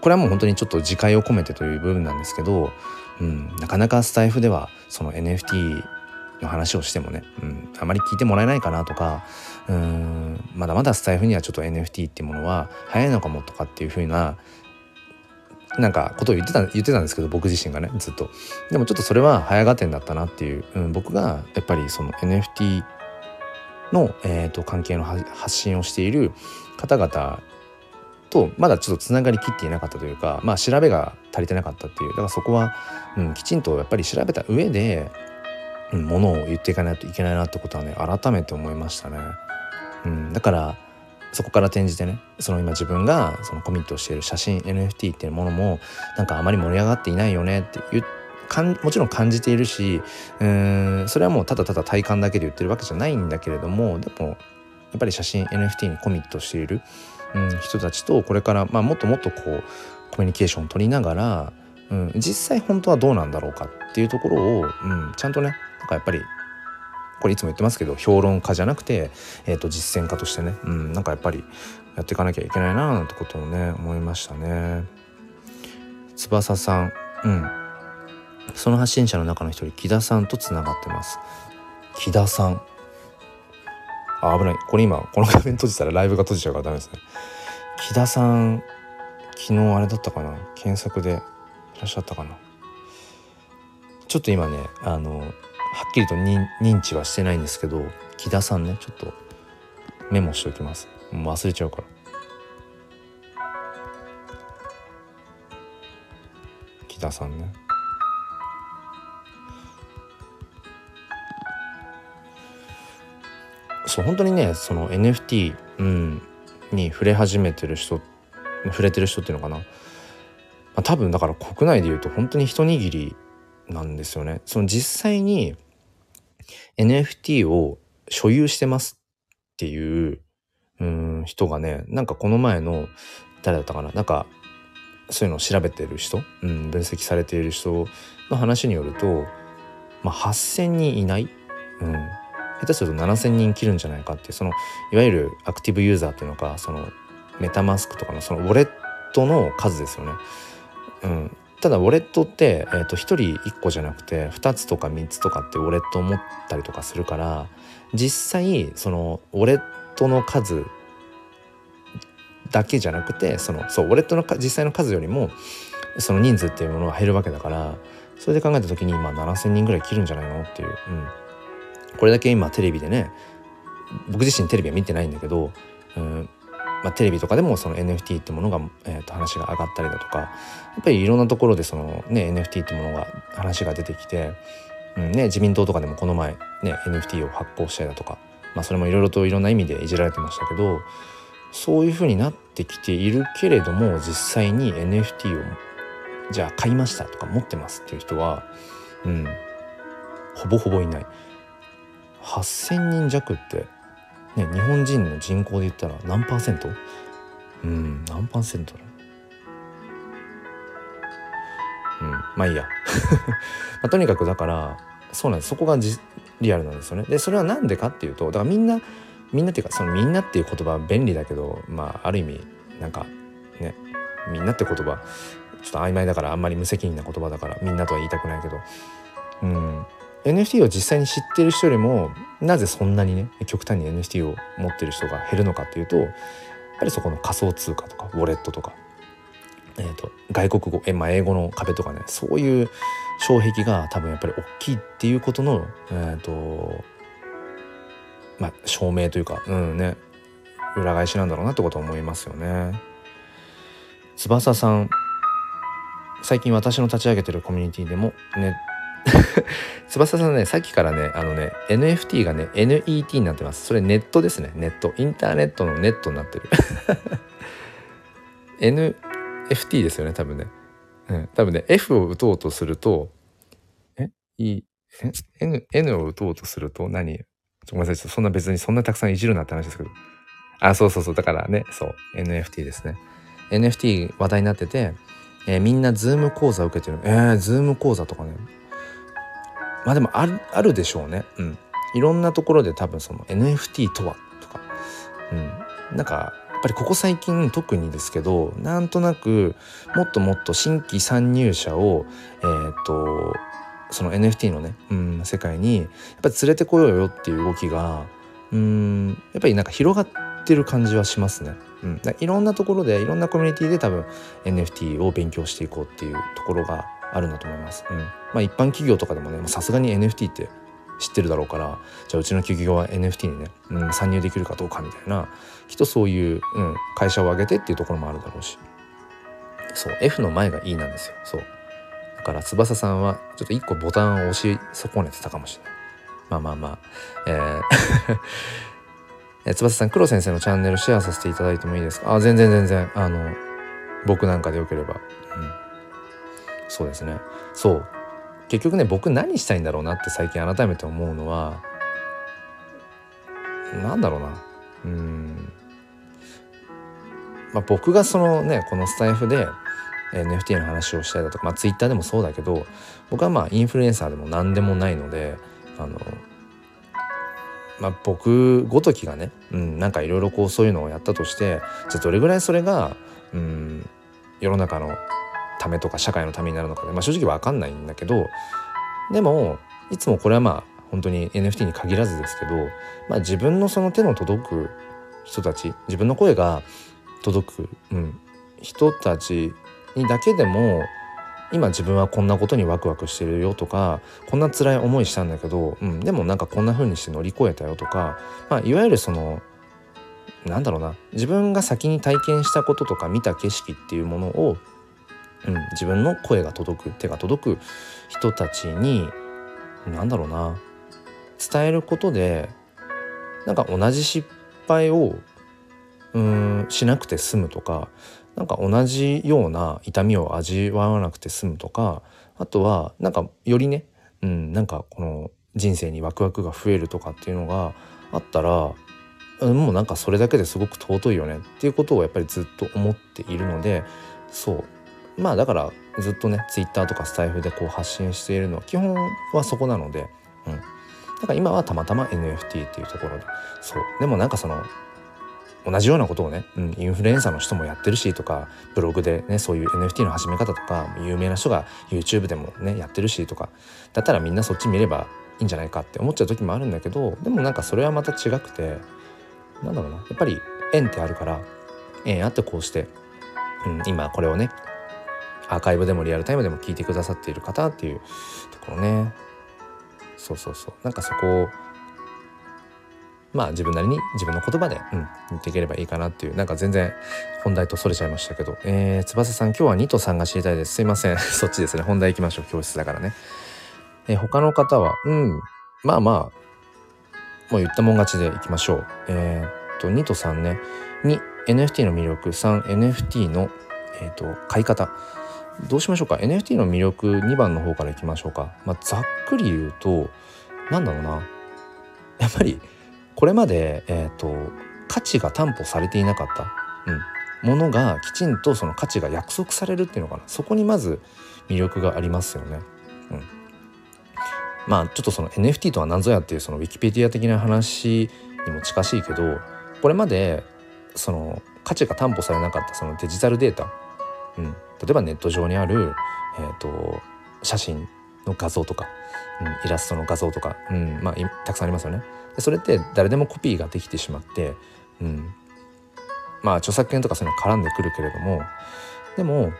これはもう本当にちょっと自戒を込めてという部分なんですけどうん、なかなかスタイフではその NFT の話をしてもね、うん、あまり聞いてもらえないかなとかうん。まだまだスタイフにはちょっと NFT っていうものは早いのかもとかっていうふうななんかことを言ってた言ってたんですけど僕自身がねずっと。でもちょっとそれは早合点だったなっていう、うん、僕がやっぱりその NFT の、えーと関係の発信をしている方々とまだちょっとつながりきっていなかったというかまあ調べが足りてなかったっていうだからそこは、うん、きちんとやっぱり調べた上で、うん、ものを言っていかないといけないなってことはね改めて思いましたね。うん、だからそこから転じてねその今自分がそのコミットしている写真 NFT っていうものもなんかあまり盛り上がっていないよねって言かんもちろん感じているしうーんそれはもうただただ体感だけで言ってるわけじゃないんだけれどもでもやっぱり写真 NFT にコミットしているうん、人たちとこれから、まあ、もっともっとこうコミュニケーションを取りながら、うん、実際本当はどうなんだろうかっていうところを、うん、ちゃんとねなんかやっぱりこれいつも言ってますけど評論家じゃなくて、えー、と実践家としてね、うん、なんかやっぱりやっていかなきゃいけないななんてことをね思いましたね。翼さん、うん、その発信者の中の一人木田さんとつがってます。木田さんあ危ない。これ今この画面閉じたらライブが閉じちゃうからダメですね。木田さん昨日あれだったかな？検索でいらっしゃったかな？ちょっと今ねあのはっきりと認知はしてないんですけど木田さんねちょっとメモしておきます。もう忘れちゃうから。木田さんね。そう本当にねその NFT、うん、に触れ始めてる人触れてる人っていうのかな、まあ、多分だから国内で言うと本当に一握りなんですよね。その実際に NFT を所有してますっていううん人がねなんかこの前の誰だったかな。なんかそういうのを調べてる人、うん、分析されている人の話によると、まあ、8,000人いない、うん、下手すると7,000人切るんじゃないかってそのいわゆるアクティブユーザーっていうのかそのメタマスクとかのそのウォレットの数ですよね。うん、ただウォレットって、えー、と1人1個じゃなくて2つとか3つとかってウォレットを持ったりとかするから実際そのウォレットの数だけじゃなくてそのそうウォレットの実際の数よりもその人数っていうものが減るわけだからそれで考えた時に今7,000人ぐらい切るんじゃないのっていう、うん、これだけ今テレビでね僕自身テレビは見てないんだけど、うん、まあ、テレビとかでもその NFT ってものが、えー、と話が上がったりだとかやっぱりいろんなところでその、ね、NFT ってものが話が出てきて、うんね、自民党とかでもこの前、ね、NFT を発行したりだとか、まあ、それもいろいろといろんな意味でいじられてましたけどそういうふうになってきているけれども実際に NFT をじゃあ買いましたとか持ってますっていう人は、うん、ほぼほぼいない。8,000人弱ってね、日本人の人口で言ったら何パーセント？うん何パーセントだ？うんまあいいや、まあ、とにかくだからそうなんです。そこがじリアルなんですよね。でそれは何でかっていうとだからみんなみんなっていうかそのみんなっていう言葉は便利だけどまあある意味なんかねみんなって言葉ちょっと曖昧だからあんまり無責任な言葉だからみんなとは言いたくないけど。うん。NFT を実際に知ってる人よりもなぜそんなにね極端に NFT を持ってる人が減るのかっていうとやっぱりそこの仮想通貨とかウォレットとか、えーと、外国語え、まあ、英語の壁とかねそういう障壁が多分やっぱり大きいっていうことの、えーとまあ、証明というかうんね裏返しなんだろうなってことは思いますよね。翼さん最近私の立ち上げてるコミュニティでもね 翼さんねさっきからねあのね NFT がね NET になってます。それネットですね。ネット。インターネットのネットになってる。NFT ですよね多分ね、うん、多分ね F を打とうとするとえ？いえ？N, N を打とうとすると何？ごめんなさい。そんな別にそんなたくさんいじるなって話ですけど。あそうそうそう。だからねそう。NFT ですね。NFT 話題になってて、えー、みんなズーム講座受けてる。えー、ズーム講座とかねまあでもあるあるでしょうね。うん。いろんなところで多分その NFT とはとか、うん。なんかやっぱりここ最近特にですけどなんとなくもっともっと新規参入者をえっ、ー、とその NFT のね、うん、世界にやっぱり連れてこようよっていう動きがうんやっぱりなんか広がってる感じはしますね。うん、いろんなところでいろんなコミュニティで多分 NFT を勉強していこうっていうところがあるんだと思います。うん、まあ一般企業とかでもねさすがに NFT って知ってるだろうからじゃあうちの企業は NFT にね、うん、参入できるかどうかみたいなきっとそういう、うん、会社を挙げてっていうところもあるだろうし。そう F の前が E なんですよ。そう。だから翼さんはちょっと一個ボタンを押し損ねてたかもしれない。まあまあまあえー え翼さん黒先生のチャンネルシェアさせていただいてもいいですか？あ全然全然。あの僕なんかでよければ。うん。そうですね。そう。結局ね僕何したいんだろうなって最近改めて思うのは何だろうな。うん。まあ僕がそのねこのスタイフで NFT の話をしたりだとか、まあ、Twitter でもそうだけど僕はまあインフルエンサーでも何でもないのであのまあ、僕ごときがね、うん、なんかいろいろこうそういうのをやったとしてじゃどれぐらいそれが、うん、世の中のためとか社会のためになるのかね、まあ、正直分かんないんだけどでもいつもこれはまあ本当に NFT に限らずですけど、まあ、自分のその手の届く人たち自分の声が届く、うん、人たちにだけでも今自分はこんなことにワクワクしてるよとかこんな辛い思いしたんだけど、うん、でもなんかこんな風にして乗り越えたよとか、まあ、いわゆるそのなんだろうな自分が先に体験したこととか見た景色っていうものを、うん、自分の声が届く手が届く人たちに何だろうな伝えることでなんか同じ失敗をうんしなくて済むとかなんか同じような痛みを味わわなくて済むとかあとはなんかよりね、うん、なんかこの人生にワクワクが増えるとかっていうのがあったら、うん、もうなんかそれだけですごく尊いよねっていうことをやっぱりずっと思っているのでそう。まあだからずっとね Twitter とかスタイフでこう発信しているのは基本はそこなので、うん、だから今はたまたま NFT っていうところで。そう。でもなんかその同じようなことをね、うん、インフルエンサーの人もやってるしとかブログでねそういう NFT の始め方とか有名な人が YouTube でもねやってるしとかだったらみんなそっち見ればいいんじゃないかって思っちゃう時もあるんだけどでもなんかそれはまた違くてなんだろうな。やっぱり縁ってあるから縁あってこうして、うん、今これをねアーカイブでもリアルタイムでも聞いてくださっている方っていうところね。そうそうそう。なんかそこをまあ自分なりに自分の言葉で、うん、言っていければいいかなっていう。なんか全然本題とそれちゃいましたけど、えー、翼さん今日は2と3が知りたいです。すいません。そっちですね。本題行きましょう教室だからね、えー、他の方はうんまあまあもう言ったもん勝ちでいきましょう。えー、っと2と3ね。2 NFT の魅力。3NFT の、えー、っと買い方。どうしましょうか？NFT の魅力2番の方からいきましょうか。まあざっくり言うとなんだろうな。やっぱりこれまで、えーと、価値が担保されていなかった、うん、ものがきちんとその価値が約束されるっていうのかな。そこにまず魅力がありますよね。うん、まあちょっとその NFT とは何ぞやっていうそのウィキペディア的な話にも近しいけどこれまでその価値が担保されなかったそのデジタルデータ、うん、例えばネット上にある、えーと、写真の画像とか、うん、イラストの画像とか、うんまあ、たくさんありますよね。でそれって誰でもコピーができてしまって、うん、まあ著作権とかそういうの絡んでくるけれどもでも、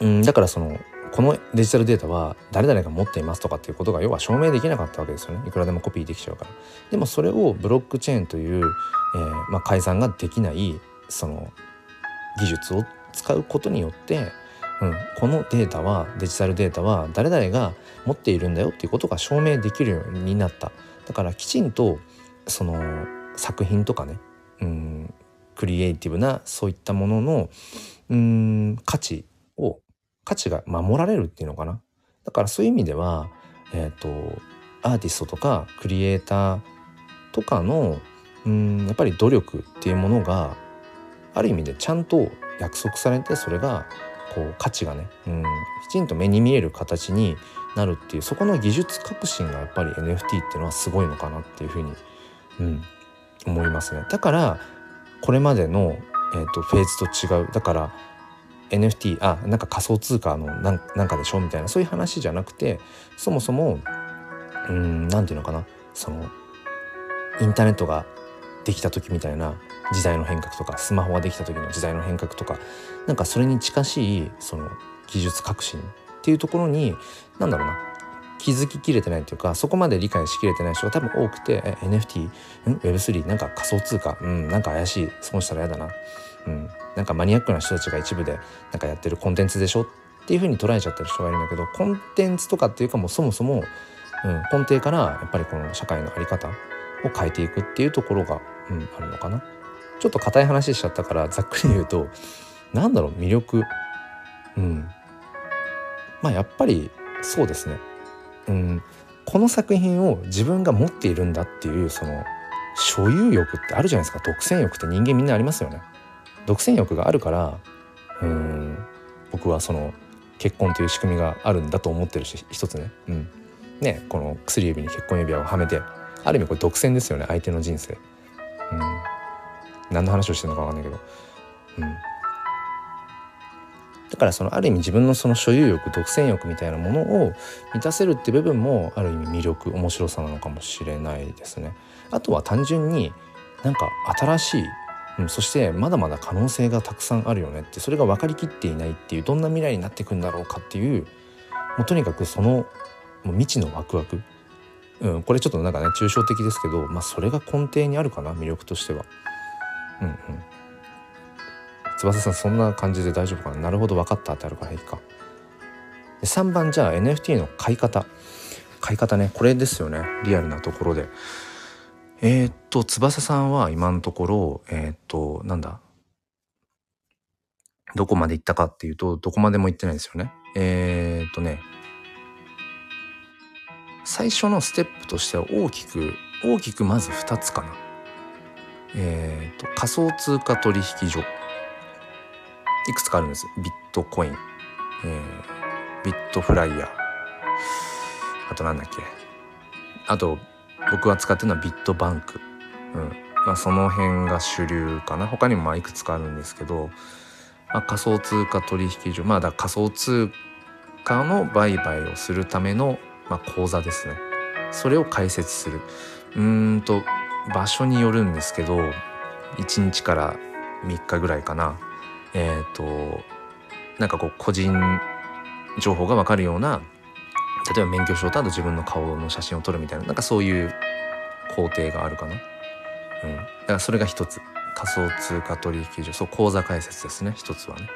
うん、だからそのこのデジタルデータは誰々が持っていますとかっていうことが要は証明できなかったわけですよねいくらでもコピーできちゃうから。でもそれをブロックチェーンという、えー、まあ、改ざんができないその技術を使うことによって、うん、このデータはデジタルデータは誰々が持っているんだよっていうことが証明できるようになった。だからきちんとその作品とかねうんクリエイティブなそういったもののうん価値を価値が守られるっていうのかな。だからそういう意味ではえっ、ー、とアーティストとかクリエイターとかのうんやっぱり努力っていうものがある意味でちゃんと約束されてそれがこう価値がねうんきちんと目に見える形になるっていうそこの技術革新がやっぱり NFT っていうのはすごいのかなっていうふうに、うん、思いますね。だからこれまでの、えーと、フェーズと違うだから NFT あなんか仮想通貨のなんなんかでしょみたいなそういう話じゃなくてそもそもうん何て言うのかなそのインターネットができた時みたいな時代の変革とかスマホができた時の時代の変革とかなんかそれに近しいその技術革新っていうところに何だろうな気づききれてないというかそこまで理解しきれてない人が多分多くて NFT ん Web3 なんか仮想通貨うんなんか怪しい損したら嫌だなうんなんかマニアックな人たちが一部でなんかやってるコンテンツでしょっていうふうに捉えちゃってる人がいるんだけどコンテンツとかっていうかもうそもそも、うん、根底からやっぱりこの社会の在り方を変えていくっていうところが、うん、あるのかな。ちょっと硬い話しちゃったからざっくり言うとなんだろう魅力。うん。まあやっぱりそうですね。うん。この作品を自分が持っているんだっていうその所有欲ってあるじゃないですか。独占欲って人間みんなありますよね。独占欲があるからうん。僕はその結婚という仕組みがあるんだと思ってるし一つね。うん。ねこの薬指に結婚指輪をはめてある意味これ独占ですよね相手の人生。うん。何の話をしてるのか分かんないけどうんだからそのある意味自分のその所有欲独占欲みたいなものを満たせるって部分もある意味魅力面白さなのかもしれないですね。あとは単純になんか新しい、うん、そしてまだまだ可能性がたくさんあるよねってそれが分かりきっていないっていうどんな未来になっていくんだろうかっていうもうとにかくそのもう未知のワクワク、うん、これちょっとなんかね抽象的ですけど、まあ、それが根底にあるかな魅力としては。うんうん。翼さんそんな感じで大丈夫かな？なるほど分かったってあるからいいか。で3番じゃあ NFT の買い方。買い方ね。これですよね。リアルなところで。えー、っと翼さんは今のところえー、っとなんだ？どこまで行ったかっていうとどこまでも行ってないですよね。えー、っとね。最初のステップとしては大きく大きくまず2つかな。えーと、仮想通貨取引所。いくつかあるんです。ビットコイン、えー、ビットフライヤー。あとなんだっけ。あと僕が使ってるのはビットバンク、うん。まあ、その辺が主流かな。他にもまあいくつかあるんですけど、まあ、仮想通貨取引所。まあだ仮想通貨の売買をするための、まあ、口座ですね。それを開設する。うんと場所によるんですけど1日から3日ぐらいかな。えっ、ー、となんかこう個人情報が分かるような例えば免許証とあと自分の顔の写真を撮るみたいななんかそういう工程があるかな。うん、だからそれが一つ。仮想通貨取引所。そう口座開設ですね。一つはね。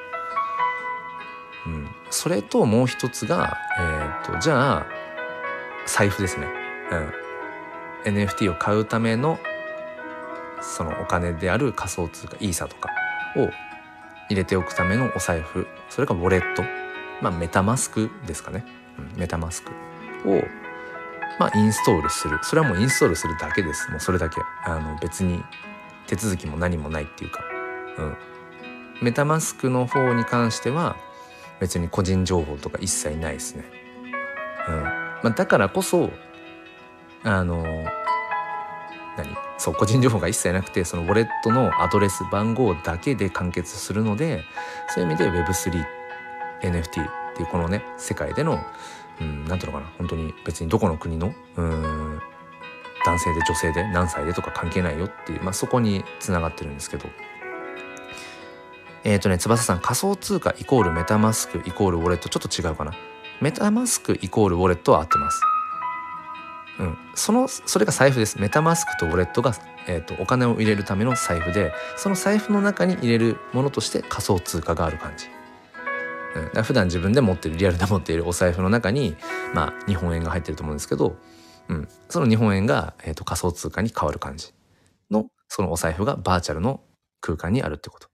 うん、それともう一つが、えーと、じゃあ財布ですね、うん、NFT を買うためのそのお金である仮想通貨イーサとかを入れておくためのお財布それかウォレット。まあメタマスクですかね、うん、メタマスクをまあインストールする。それはもうインストールするだけです。もうそれだけ。あの別に手続きも何もないっていうか、うん、メタマスクの方に関しては別に個人情報とか一切ないですね。うん。まあ、だからこそあの何？そう個人情報が一切なくてそのウォレットのアドレス番号だけで完結するのでそういう意味で Web3NFT っていうこのね世界でのうん何ていうのかな本当に別にどこの国のうん男性で女性で何歳でとか関係ないよっていう、まあ、そこにつながってるんですけど。えっ、ー、とね翼さん仮想通貨イコールメタマスクイコールウォレットちょっと違うかな。メタマスクイコールウォレットは合ってます。うん、そのそれが財布です。メタマスクとウォレットが、えーと、お金を入れるための財布でその財布の中に入れるものとして仮想通貨がある感じ、うん、普段自分で持ってるリアルで持っているお財布の中に、まあ、日本円が入ってると思うんですけど、うん、その日本円が、えーと、仮想通貨に変わる感じのそのお財布がバーチャルの空間にあるってこと、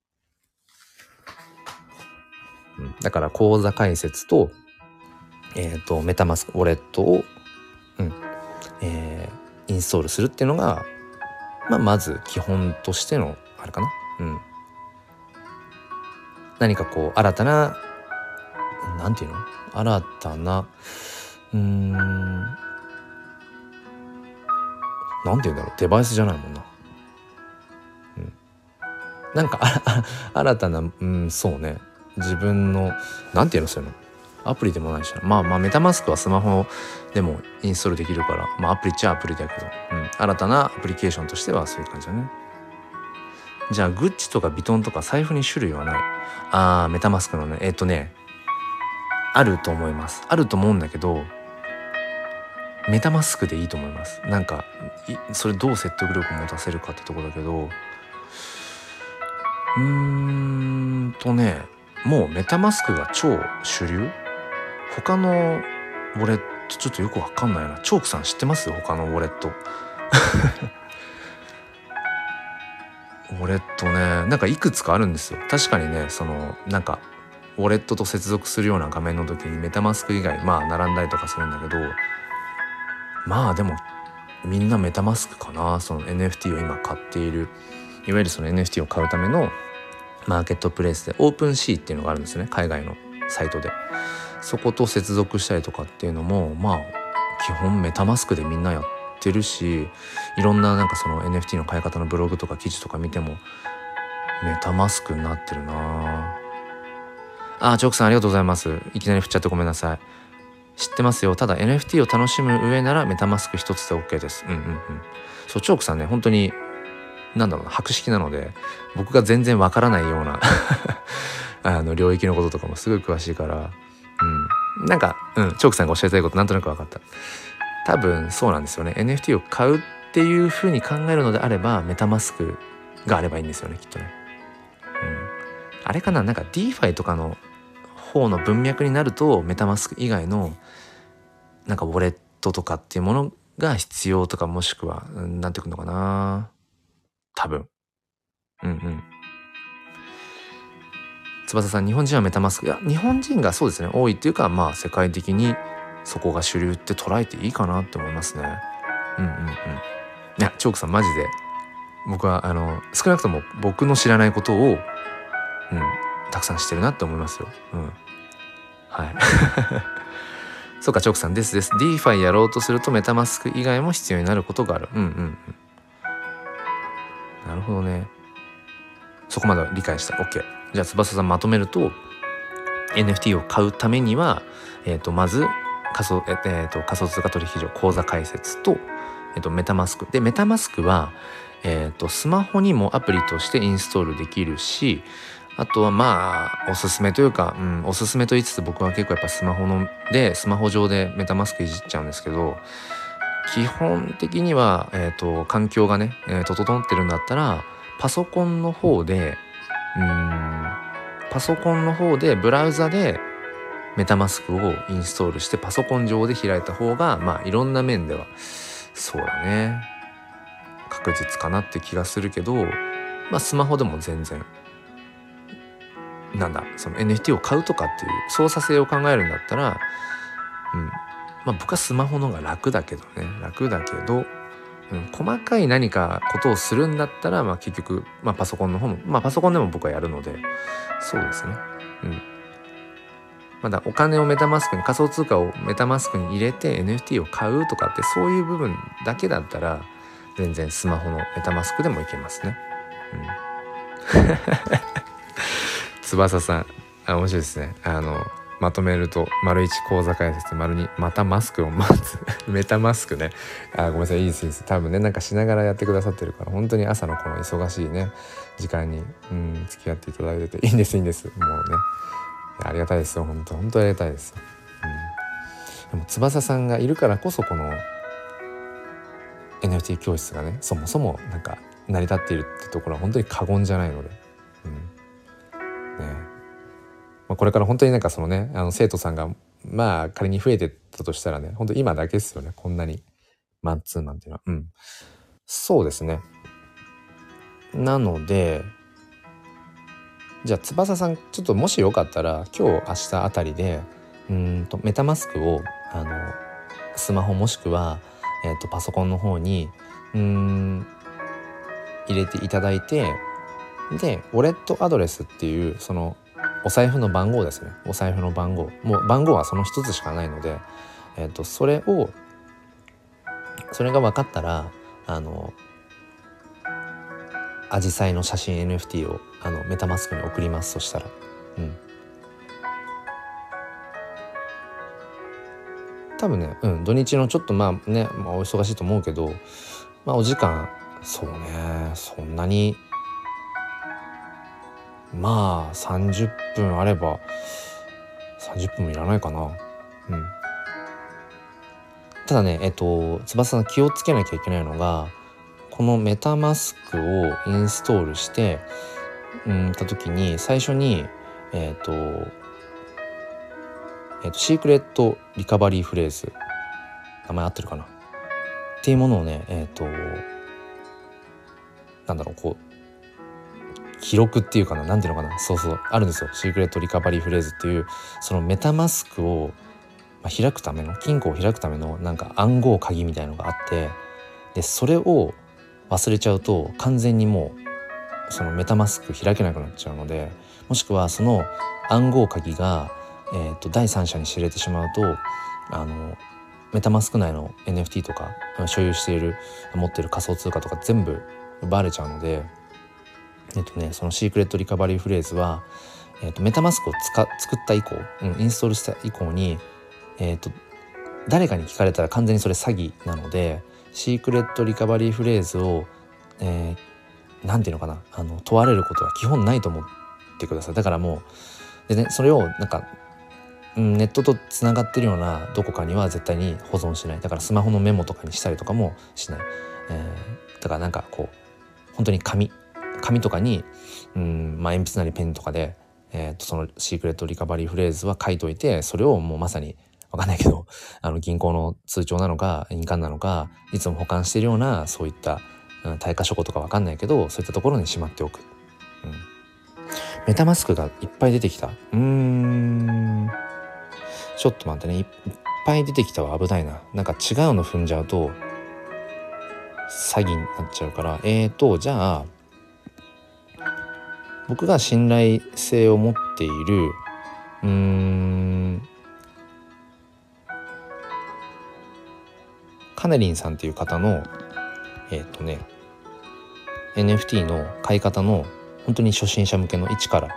うん、だから口座開設と,、えーとメタマスクウォレットをうん。えー、インストールするっていうのが、まあ、まず基本としてのあれかな。うん。何かこう新たななんていうの？新たなうんなんて言うんだろうデバイスじゃないもんな。うん。なんか新たなうんそうね自分のなんていうの？そういうの？アプリでもないしな。まあまあメタマスクはスマホでもインストールできるから。まあアプリっちゃアプリだけど、うん、新たなアプリケーションとしてはそういう感じだね。じゃあグッチとかビトンとか財布に種類はない。あーメタマスクのね。えっ、ー、とね。あると思います。あると思うんだけどメタマスクでいいと思います。なんかそれどう説得力を持たせるかってとこだけど。うーんとね。もうメタマスクが超主流？他のウォレットちょっとよくわかんないな。チョークさん知ってます？他のウォレット。ウォレットねなんかいくつかあるんですよ。確かにねそのなんかウォレットと接続するような画面の時にメタマスク以外まあ並んだりとかするんだけどまあでもみんなメタマスクかな。その NFT を今買っている。いわゆるその NFT を買うためのマーケットプレイスでオープンシーっていうのがあるんですね。海外のサイトで。そこと接続したりとかっていうのもまあ基本メタマスクでみんなやってるしいろんななんかその NFT の買い方のブログとか記事とか見てもメタマスクになってるな。あチョークさんありがとうございます。いきなり振っちゃってごめんなさい。知ってますよ。ただ NFT を楽しむ上ならメタマスク一つで OK です。うんうんうん。そうチョークさんね本当になんだろうな博識なので僕が全然わからないような あの領域のこととかもすごい詳しいからうん。なんかうんチョークさんがおっしゃりたいことなんとなく分かった。多分そうなんですよね。NFT を買うっていうふうに考えるのであればメタマスクがあればいいんですよねきっとね。うん。あれかな？なんか DeFi とかの方の文脈になるとメタマスク以外のなんかウォレットとかっていうものが必要とかもしくは何ていうのかな。多分。うんうん。翼さん日本人はメタマスク。いや日本人がそうですね。多いっていうかまあ世界的にそこが主流って捉えていいかなって思いますね。うんうんうん。いやチョークさんマジで僕はあの少なくとも僕の知らないことをうんたくさんしてるなって思いますよ。うん。はい。そうかチョークさんです。です DeFi やろうとするとメタマスク以外も必要になることがある。うんうんうん。なるほどね。そこまで理解した。OK じゃあ翼さんまとめると NFT を買うためには、えー、とまず仮想,、えー、と仮想通貨取引所口座開設と,、えー、とメタマスク。でメタマスクは、えー、とスマホにもアプリとしてインストールできるしあとはまあおすすめというか、うん、おすすめと言いつつ僕は結構やっぱスマホのでスマホ上でメタマスクいじっちゃうんですけど基本的には、えーと、環境がね、えー、整ってるんだったらパソコンの方でうん。パソコンの方でブラウザでメタマスクをインストールしてパソコン上で開いた方がまあいろんな面ではそうだね。確実かなって気がするけどまあスマホでも全然なんだその NFT を買うとかっていう操作性を考えるんだったらうん。まあ僕はスマホの方が楽だけどね。楽だけどうん、細かい何かことをするんだったら、まあ、結局、まあ、パソコンの方も、まあ、パソコンでも僕はやるのでそうですね。うん、まだお金をメタマスクに仮想通貨をメタマスクに入れて NFT を買うとかってそういう部分だけだったら全然スマホのメタマスクでもいけますね。うん、翼さんあ面白いですね。あのまとめると丸1講座解説丸2またマスクを待つ。メタマスクね。あごめんなさいいいですいいです。多分ねなんかしながらやってくださってるから本当に朝のこの忙しいね時間にうん付き合っていただいてていいんですいいんです。もうね。ありがたいですよ本当本当ありがたいです、うん、でも翼さんがいるからこそこの NFT 教室がねそもそもなんか成り立っているってところは本当に過言じゃないので、うん、ね。まあ、これから本当になんかそのねあの生徒さんがまあ仮に増えてったとしたらね本当今だけですよねこんなにマンツーマンっていうのは。うん。そうですね。なのでじゃあ翼さんちょっともしよかったら今日明日あたりでうんとメタマスクをあのスマホもしくは、えー、とパソコンの方にうん入れていただいてでウォレットアドレスっていうそのお財布の番号ですね。お財布の番号。もう番号はその一つしかないので、えーと、それをそれが分かったらあのアジサイの写真 NFT をあのメタマスクに送りますそしたら。うん。多分ね、うん、土日のちょっとまあね、まあ、お忙しいと思うけどまあお時間そうねそんなにまあ30分あれば30分もいらないかな。うん。ただねえっと翼さん気をつけなきゃいけないのがこのメタマスクをインストールしてうんた時に最初にえっとえっとシークレットリカバリーフレーズ名前合ってるかな？っていうものをねえっとなんだろうこう記録っていうかな何ていうのかな。そうそう。あるんですよ。シークレットリカバリーフレーズっていうそのメタマスクを開くための金庫を開くためのなんか暗号鍵みたいのがあってでそれを忘れちゃうと完全にもうそのメタマスク開けなくなっちゃうのでもしくはその暗号鍵が、えーと、第三者に知れてしまうとあのメタマスク内の NFT とか所有している持ってる仮想通貨とか全部奪われちゃうのでえっとねそのシークレットリカバリーフレーズは、えっと、メタマスクを作った以降、うん、インストールした以降に、えっと、誰かに聞かれたら完全にそれ詐欺なのでシークレットリカバリーフレーズを、えー、なんていうのかなあの問われることは基本ないと思ってください。だからもうでねそれをなんかネットとつながってるようなどこかには絶対に保存しない。だからスマホのメモとかにしたりとかもしない、えー、だからなんかこう本当に紙紙とかにうん、まあ、鉛筆なりペンとかで、えー、とそのシークレットリカバリーフレーズは書いといてそれをもうまさにわかんないけど あの銀行の通帳なのか印鑑なのかいつも保管しているようなそういった、うん、対価書庫とかわかんないけどそういったところにしまっておく。うん、メタマスクがいっぱい出てきた。うーん。ちょっと待ってね。いっぱい出てきたわ。危ないな。なんか違うの踏んじゃうと詐欺になっちゃうから。えーとじゃあ僕が信頼性を持っているうーんカネリンさんっていう方のえっ、ー、とね NFT の買い方の本当に初心者向けの一から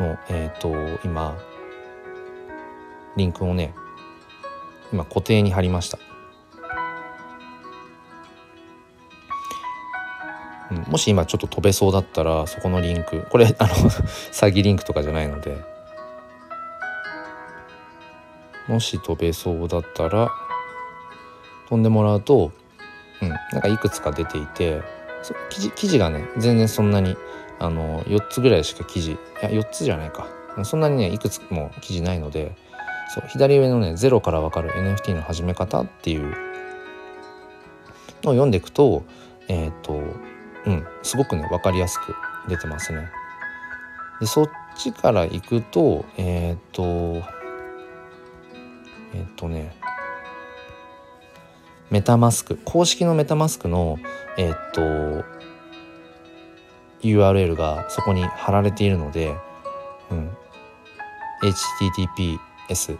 のえっ、ー、と今リンクをね今固定に貼りました、もし今ちょっと飛べそうだったらそこのリンク。これあの 詐欺リンクとかじゃないので。もし飛べそうだったら飛んでもらうと、うん、なんかいくつか出ていて記事記事がね全然そんなにあの4つぐらいしか記事いや4つじゃないか。そんなにねいくつも記事ないのでそう左上のねゼロからわかる NFT の始め方っていうのを読んでいくとえっ、ー、とすごくね分かりやすく出てますね。でそっちから行くとえっ、ー、とえっ、ー、とねメタマスク公式のメタマスクのえっ、と URL がそこに貼られているので、うん、http s、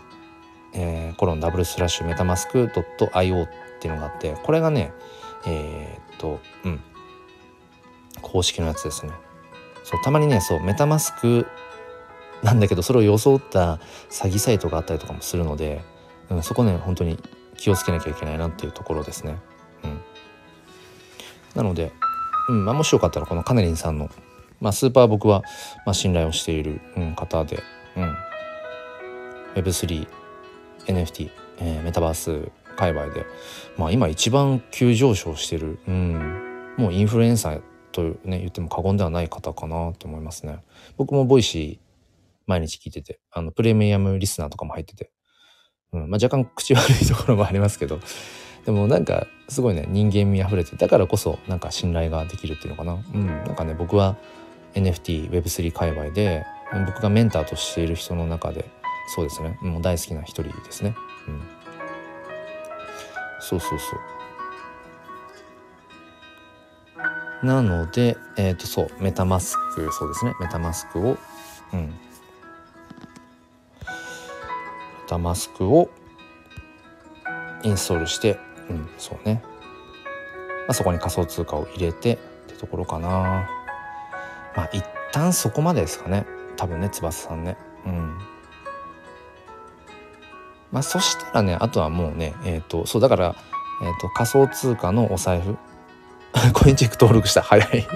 えー、コロンダブルスラッシュメタマスク .io っていうのがあってこれがねえー、っとうん公式のやつですね。そうたまにねそうメタマスクなんだけどそれを装った詐欺サイトがあったりとかもするので、うん、そこね本当に気をつけなきゃいけないなっていうところですね。うん、なので、うんまあ、もしよかったらこのカネリンさんの、まあ、スーパー僕は、まあ、信頼をしている、うん、方で、うん、Web3、NFT、えー、メタバース界隈で、まあ、今一番急上昇してる、うん、もうインフルエンサーと、ね、言っても過言ではない方かなと思いますね。僕もボイシー毎日聞いててあのプレミアムリスナーとかも入ってて、うんまあ、若干口悪いところもありますけどでもなんかすごいね人間味あふれてだからこそなんか信頼ができるっていうのかな。うん、なんかね僕は NFT Web3 界隈で僕がメンターとしている人の中でそうですねもう大好きな一人ですねうんそうそうそうなのでえっ、ー、とそうメタマスクそうですね。メタマスクをうん。メタマスクをインストールしてうんそうね、まあ、そこに仮想通貨を入れてってところかな。まあ一旦そこまでですかね。多分ね翼さんね。うん。まあ、そしたらねあとはもうねえっ、ー、とそうだから、えーと、仮想通貨のお財布 コインチェック登録した。早い。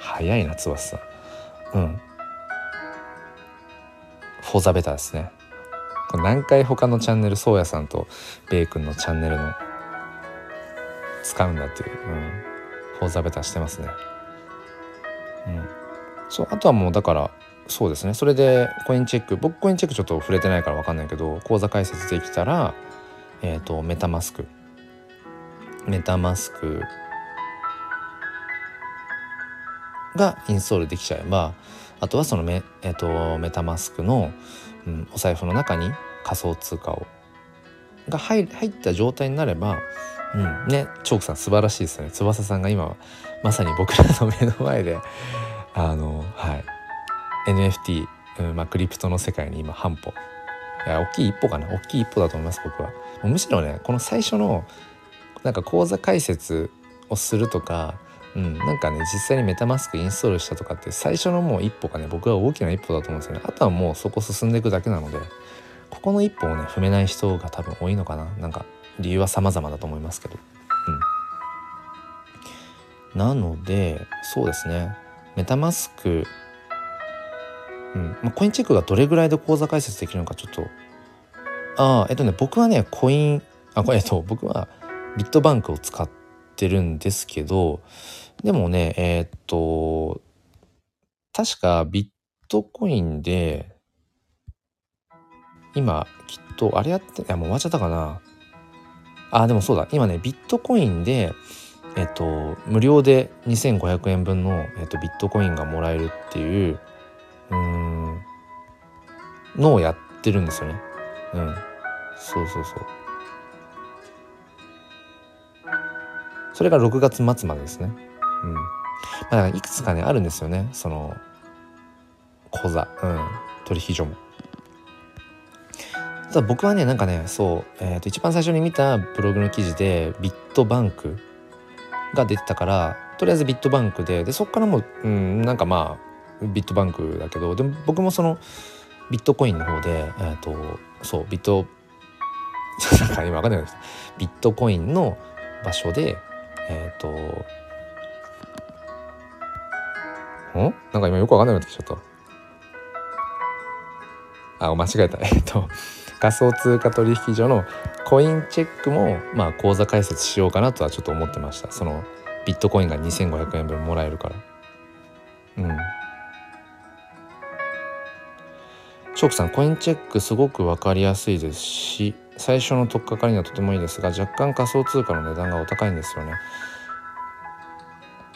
早いな翼さん。うん。フォーザベターですね。何回他のチャンネルそうやさんとベイ君のチャンネルの使うんだっていう、うん、フォーザベターしてますね。うん。そうあとはもうだからそうですね。それでコインチェック。僕コインチェックちょっと触れてないから分かんないけど口座開設できたらえっ、ー、とメタマスク。メタマスクがインストールできちゃえばあとはそのメ,、えーと、メタマスクの、うん、お財布の中に仮想通貨をが入入った状態になれば、うん、ねチョークさん素晴らしいですね。翼さんが今まさに僕らの目の前であのはい。NFT、うんまあ、クリプトの世界に今半歩。いや大きい一歩かな。大きい一歩だと思います僕は。むしろねこの最初のなんか講座解説をするとかうん、なんかね実際にメタマスクインストールしたとかって最初のもう一歩がね僕は大きな一歩だと思うんですよね。あとはもうそこ進んでいくだけなのでここの一歩をね踏めない人が多分多いのかな。なんか理由は様々だと思いますけど。うん。なのでそうですね。メタマスクうん。まあ、コインチェックがどれぐらいで口座開設できるのかちょっと。ああえっとね僕はねコインあこれえっと僕はビットバンクを使ってるんですけどでもね、えー、っと、確かビットコインで、今、きっと、あれやって、いや、もう終わっちゃったかな。あ、でもそうだ。今ね、ビットコインで、えっと、無料で2500円分の、えっと、ビットコインがもらえるっていう、うん、のをやってるんですよね。うん。そうそうそう。それが6月末までですね。うん。まあ、いくつかねあるんですよね。その講座、うん、取引所も。ただ僕はねなんかねそう、えー、と一番最初に見たブログの記事でビットバンクが出てたからとりあえずビットバンクででそっからもう、うん、なんかまあビットバンクだけどでも僕もそのビットコインの方で、えーと、そうビット なんか今分かんないです。ビットコインの場所でえっ、ー、とん？なんか今よくわかんなくなってきちゃった。あ、間違えた。えっと、仮想通貨取引所のコインチェックも、まあ、口座開設しようかなとはちょっと思ってました。その、ビットコインが2500円分もらえるから。うん。チョークさん、コインチェックすごく分かりやすいですし、最初の取っかかりにはとてもいいですが、若干仮想通貨の値段がお高いんですよね。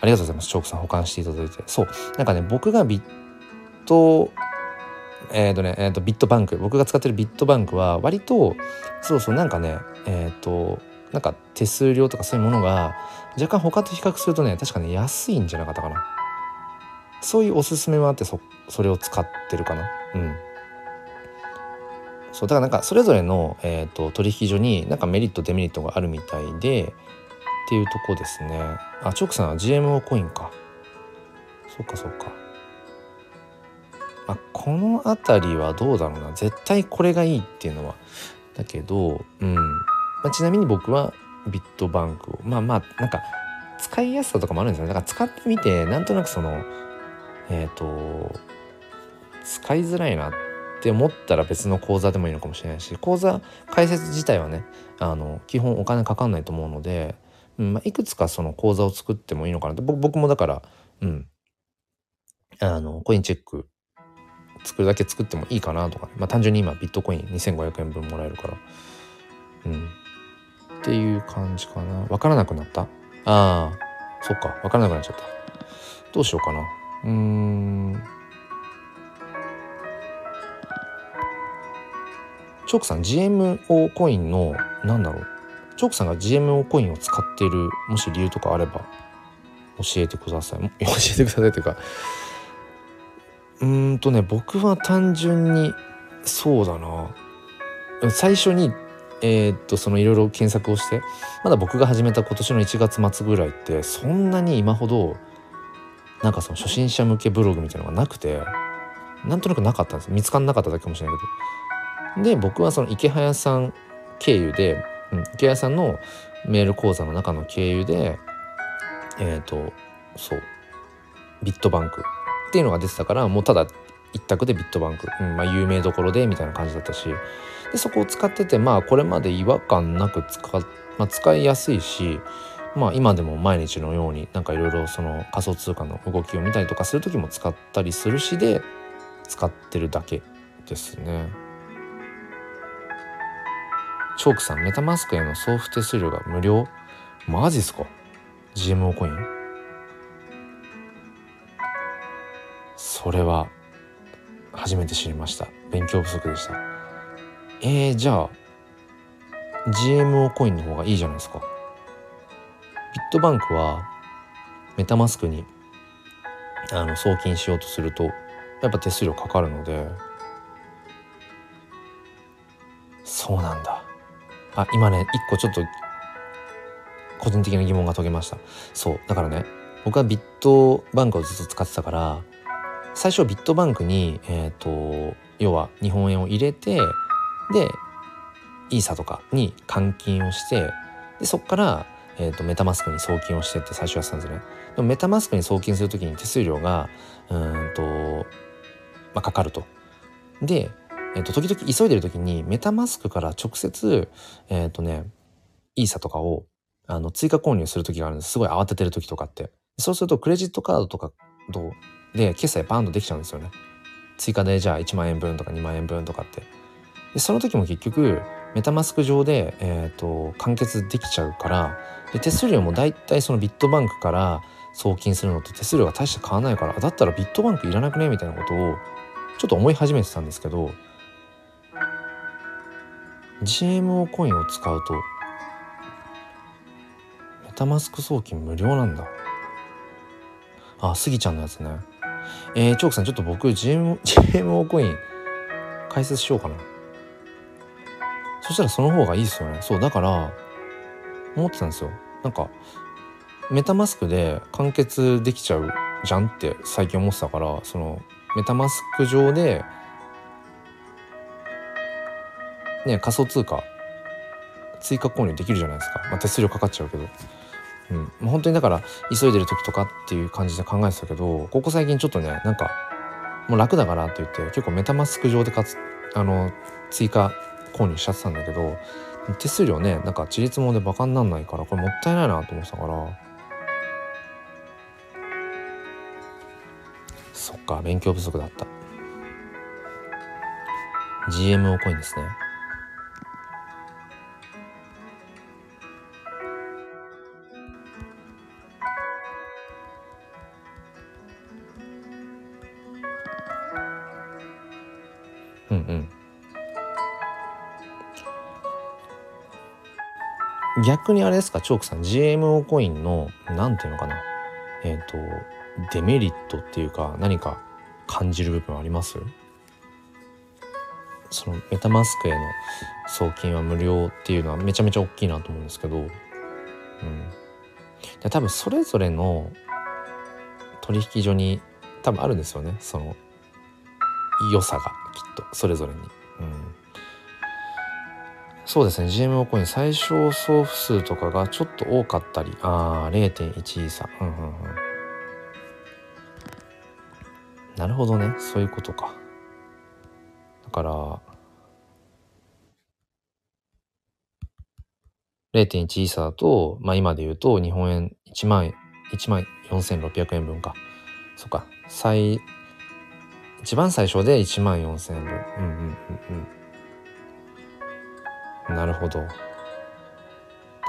ありがとうございます。チョークさん保管していただいて。そう。なんかね、僕がビット、えっ、ー、とね、えっ、ー、と、ビットバンク、僕が使ってるビットバンクは、割と、そうそう、なんかね、えっ、ー、と、なんか手数料とかそういうものが、若干他と比較するとね、確かね、安いんじゃなかったかな。そういうおすすめもあって、そ、それを使ってるかな。うん。そう、だからなんか、それぞれの、えっ、と、取引所になんかメリット、デメリットがあるみたいで、っていうとこですね。あチョークさんは GMO コインか。そっかそっか。まあこの辺りはどうだろうな。絶対これがいいっていうのは。だけどうん、まあ、ちなみに僕はビットバンクを。まあまあなんか使いやすさとかもあるんですよね。だから使ってみてなんとなくそのえっ、ー、と使いづらいなって思ったら別の口座でもいいのかもしれないし口座開設自体はねあの基本お金かかんないと思うのでうんまあ、いくつかその講座を作ってもいいのかなと。僕もだからうん。あのコインチェック作るだけ作ってもいいかなとか、まあ、単純に今ビットコイン2500円分もらえるから。うん。っていう感じかな。分からなくなった？ああ。そっか。分からなくなっちゃった。どうしようかな。うーん。チョークさん GMO コインのなんだろう。チョークさんが GMO コインを使っているもし理由とかあれば教えてください。教えてくださいというか。うーんとね僕は単純にそうだな。最初にえー、っとそのいろいろ検索をしてまだ僕が始めた今年の1月末ぐらいってそんなに今ほどなんかその初心者向けブログみたいなのがなくてなんとなくなかったんです。見つからなかっただけかもしれないけど。で僕はその池早さん経由でうん、池谷さんのメール講座の中の経由でえっ、ー、とそう。ビットバンクっていうのが出てたからもうただ一択でビットバンク、うんまあ、有名どころでみたいな感じだったし。でそこを使っててまあこれまで違和感なく使,、まあ、使いやすいしまあ今でも毎日のようになんかいろいろその仮想通貨の動きを見たりとかする時も使ったりするしで使ってるだけですね。チョークさん、メタマスクへの送付手数料が無料？マジっすか ?GMO コイン？それは初めて知りました。勉強不足でした。えー、じゃあ GMO コインの方がいいじゃないですか。ビットバンクはメタマスクにあの送金しようとするとやっぱ手数料かかるのでそうなんだあ今ね一個ちょっと個人的な疑問が解けましたそうだからね僕はビットバンクをずっと使ってたから最初ビットバンクにえっ、ー、と要は日本円を入れてでイーサとかに換金をしてでそこから、えーと、メタマスクに送金をしてって最初やってたんですね。でもメタマスクに送金する時に手数料がうんと、まあ、かかると。で、えーと、時々急いでる時にメタマスクから直接えっ、とねイーサとかをあの追加購入する時があるんです。すごい慌ててる時とかって。そうするとクレジットカードとかとで決済バーンとできちゃうんですよね。追加でじゃあ1万円分とか2万円分とかって。でその時も結局メタマスク上で、えーと、完結できちゃうからで手数料も大体そのビットバンクから送金するのと手数料が大して変わらないからだったらビットバンクいらなくね？みたいなことをちょっと思い始めてたんですけど GMO コインを使うとメタマスク送金無料なんだ。あスギちゃんのやつね。えー、チョークさんちょっと僕 GM GMO コイン解説しようかな。そしたらその方がいいですよね。そうだから思ってたんですよ。なんかメタマスクで完結できちゃうじゃんって最近思ってたからそのメタマスク上でね仮想通貨追加購入できるじゃないですか、まあ、手数料かかっちゃうけど。うん、まあ本当にだから急いでる時とかっていう感じで考えてたけどここ最近ちょっとねなんかもう楽だからって言って結構メタマスク上でかつあの追加購入しちゃってたんだけど手数料ねなんか地立もでバカになんないからこれもったいないなと思ってたから。そっか勉強不足だった。GMO コインですね。逆にあれですかチョークさん GMO コインの何ていうのかな。えっ、ー、とデメリットっていうか何か感じる部分あります？そのメタマスクへの送金は無料っていうのはめちゃめちゃ大きいなと思うんですけど、うん、で多分それぞれの取引所に多分あるんですよね。その良さが。きっとそれぞれに。うん。そうですね。GMO コイン最小送付数とかがちょっと多かったり。ああ0.1差うんうんうん。なるほどね。そういうことか。だから0.1イーサだと、まあ、今で言うと日本円1万1万4600円分か。そっか。最一番最初で1万4,000円分。うんうんうんうん。なるほど。だ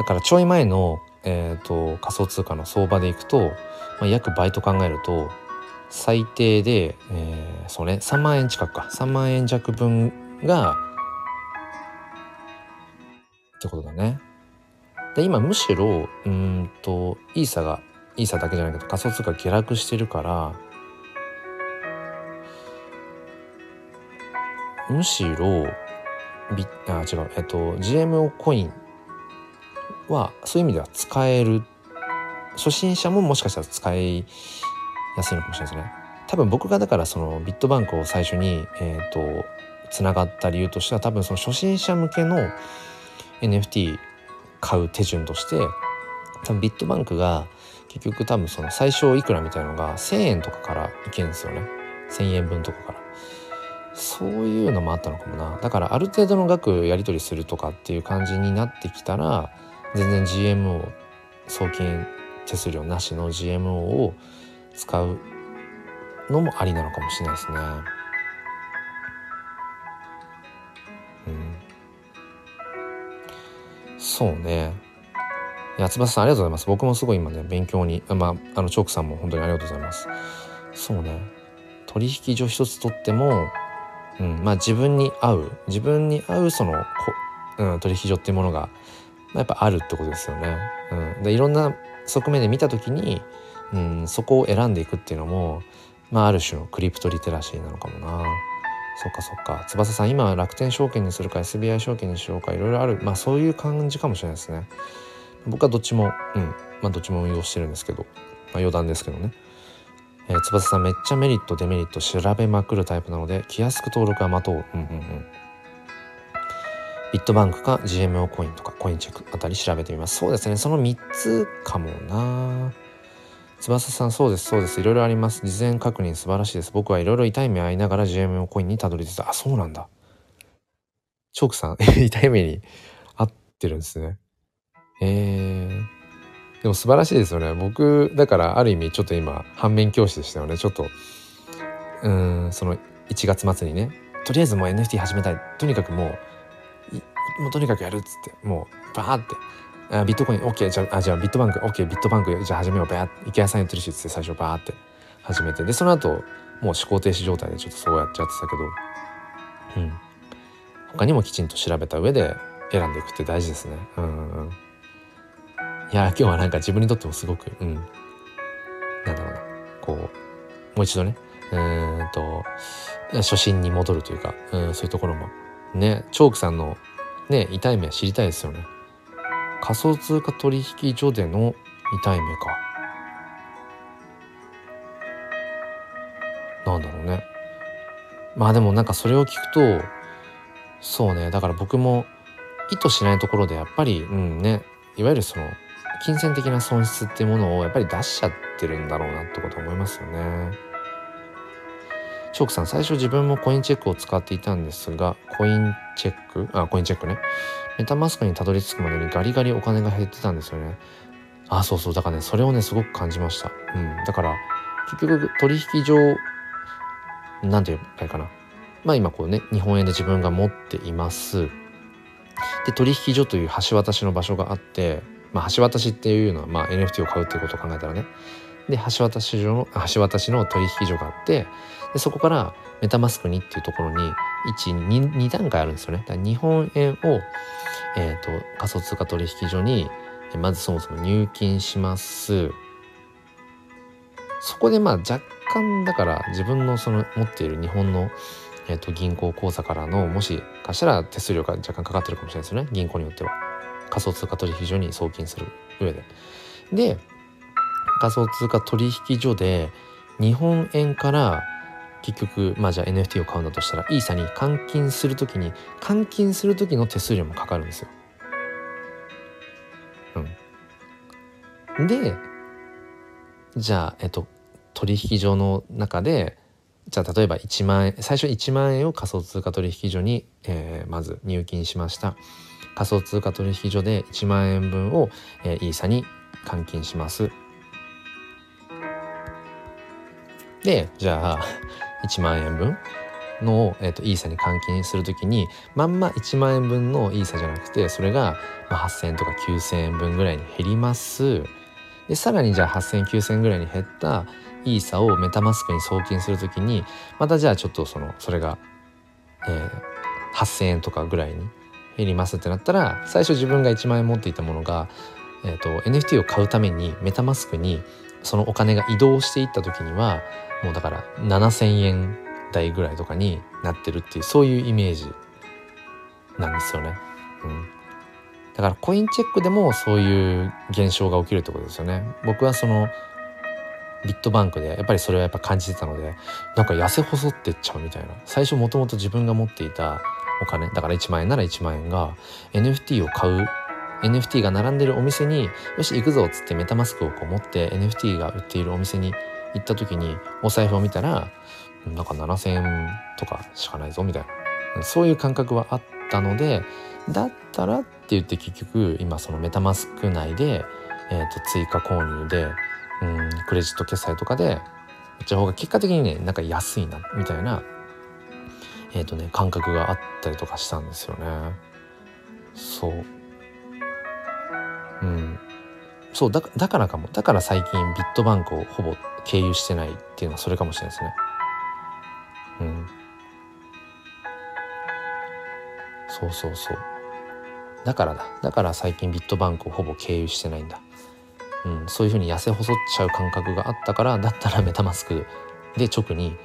からちょい前の、えーと、仮想通貨の相場でいくと、まあ、約倍と考えると最低で、えー、そうね3万円近くか。3万円弱分がってことだね。で今むしろうんとイーサがイーサだけじゃないけど仮想通貨下落してるからむしろビあ違うえっと GMO コインはそういう意味では使える初心者ももしかしたら使いやすいのかもしれないですね。多分僕がだからそのビットバンクを最初にえっ、とつながった理由としては多分その初心者向けの NFT 買う手順として多分ビットバンクが結局多分その最初いくらみたいなのが1,000円とかからいけるんですよね1,000円分とかから。そういうのもあったのかもなだからある程度の額やり取りするとかっていう感じになってきたら全然 GMO 送金手数料なしの GMO を使うのもありなのかもしれないですね。うん、そうね。いや翼さんありがとうございます。僕もすごい今ね勉強にまああのチョークさんも本当にありがとうございます。そうね。取引所一つとってもうん、まあ自分に合う自分に合うそのこ、うん、取引所っていうものが、まあ、やっぱあるってことですよね。うん、でいろんな側面で見た時に、うん、そこを選んでいくっていうのも、まあ、ある種のクリプトリテラシーなのかもな。そっかそっか翼さん今は楽天証券にするか SBI 証券にしようかいろいろあるまあそういう感じかもしれないですね僕はどっちもうんまあどっちも運用してるんですけど、まあ、余談ですけどねえー、翼さんめっちゃメリットデメリット調べまくるタイプなので気安く登録は待とう。うんうんうん。ビットバンクか GMO コインとかコインチェックあたり調べてみます。そうですね。その3つかもな。翼さんそうですそうです。いろいろあります。事前確認素晴らしいです。僕はいろいろ痛い目合いながら GMO コインにたどり着いた。あそうなんだ。チョークさん 痛い目に合ってるんですね。えー、でも素晴らしいですよね。僕だからある意味ちょっと今反面教師でしたよね。ちょっとうんその1月末にねとりあえずもう NFT 始めたい。とにかくもうもうとにかくやるっつってもうバーって。あビットコイン OK じゃあじゃあビットバンク OK ビットバンクじゃあ始めようバーって。池谷さんやってるしつって最初バーって始めて。でその後もう思考停止状態でちょっとそうやっちゃってたけどうん。他にもきちんと調べた上で選んでいくって大事ですね。うんうん。いや今日はなんか自分にとってもすごくうん。なんだろうな。こうもう一度ねうんと初心に戻るというか、うん、そういうところも。ねチョークさんのね痛い目知りたいですよね。仮想通貨取引所での痛い目か。なんだろうね。まあでもなんかそれを聞くとそうね。だから僕も意図しないところでやっぱりうんね。いわゆるその金銭的な損失っていうものをやっぱり出しちゃってるんだろうなってこと思いますよね。チョークさん最初自分もコインチェックを使っていたんですがコインチェック？あコインチェックね。メタマスクにたどり着くまでにガリガリお金が減ってたんですよね。あそうそう。だからねそれをねすごく感じました。うん。だから結局取引所なんて言うかいかな。まあ今こうね日本円で自分が持っています。で取引所という橋渡しの場所があってまあ橋渡しっていうのはまあ NFT を買うっていうことを考えたらねで橋渡し所の橋渡しの取引所があってでそこからメタマスクにっていうところに 1, 2, 段階あるんですよね。だ日本円を、えーと、仮想通貨取引所にまずそもそも入金します。そこでまあ若干だから自分のその持っている日本の、えーと、銀行口座からのもしかしたら手数料が若干かかってるかもしれないですよね銀行によっては仮想通貨取引所に送金する上で。で仮想通貨取引所で日本円から結局まあじゃあ NFT を買うんだとしたらイーサに換金する時に換金する時の手数料もかかるんですよ。うん、でじゃあえっと取引所の中でじゃあ例えば1万円最初1万円を仮想通貨取引所に、えー、まず入金しました仮想通貨取引所で1万円分を、えー、イーサに換金します。でじゃあ 1万円分の、えーと、イーサに換金する時にまんま1万円分のイーサじゃなくてそれが、まあ、8,000円とか9,000円分ぐらいに減ります。でさらにじゃあ8000、9000円ぐらいに減ったイーサをメタマスクに送金する時にまたじゃあちょっとそのそれが、えー、8,000円とかぐらいに減りますってなったら最初自分が1万円持っていたものが、えーと NFT を買うためにメタマスクにそのお金が移動していった時にはもうだから7,000円台ぐらいとかになってるっていうそういうイメージなんですよね。うん、だからコインチェックでもそういう現象が起きるってことですよね。僕はそのビットバンクでやっぱりそれはやっぱ感じてたのでなんか痩せ細ってっちゃうみたいな最初もともと自分が持っていたお金。だから1万円なら1万円が NFT を買う。NFT が並んでるお店によし行くぞっつってメタマスクをこう持って NFT が売っているお店に行った時にお財布を見たらなんか7,000円とかしかないぞみたいな。そういう感覚はあったのでだったらって言って結局今そのメタマスク内で、えー、と追加購入でうんクレジット決済とかでこっちの方が結果的にねなんか安いなみたいなえっ、ー、とね感覚があったりとかしたんですよね。そう。うん。そうだだからかも。だから最近ビットバンクをほぼ経由してないっていうのはそれかもしれないですね。うん。そうそうそう。だからだ。だから最近ビットバンクをほぼ経由してないんだ。うん、そういうふうに痩せ細っちゃう感覚があったからだったらメタマスクで直に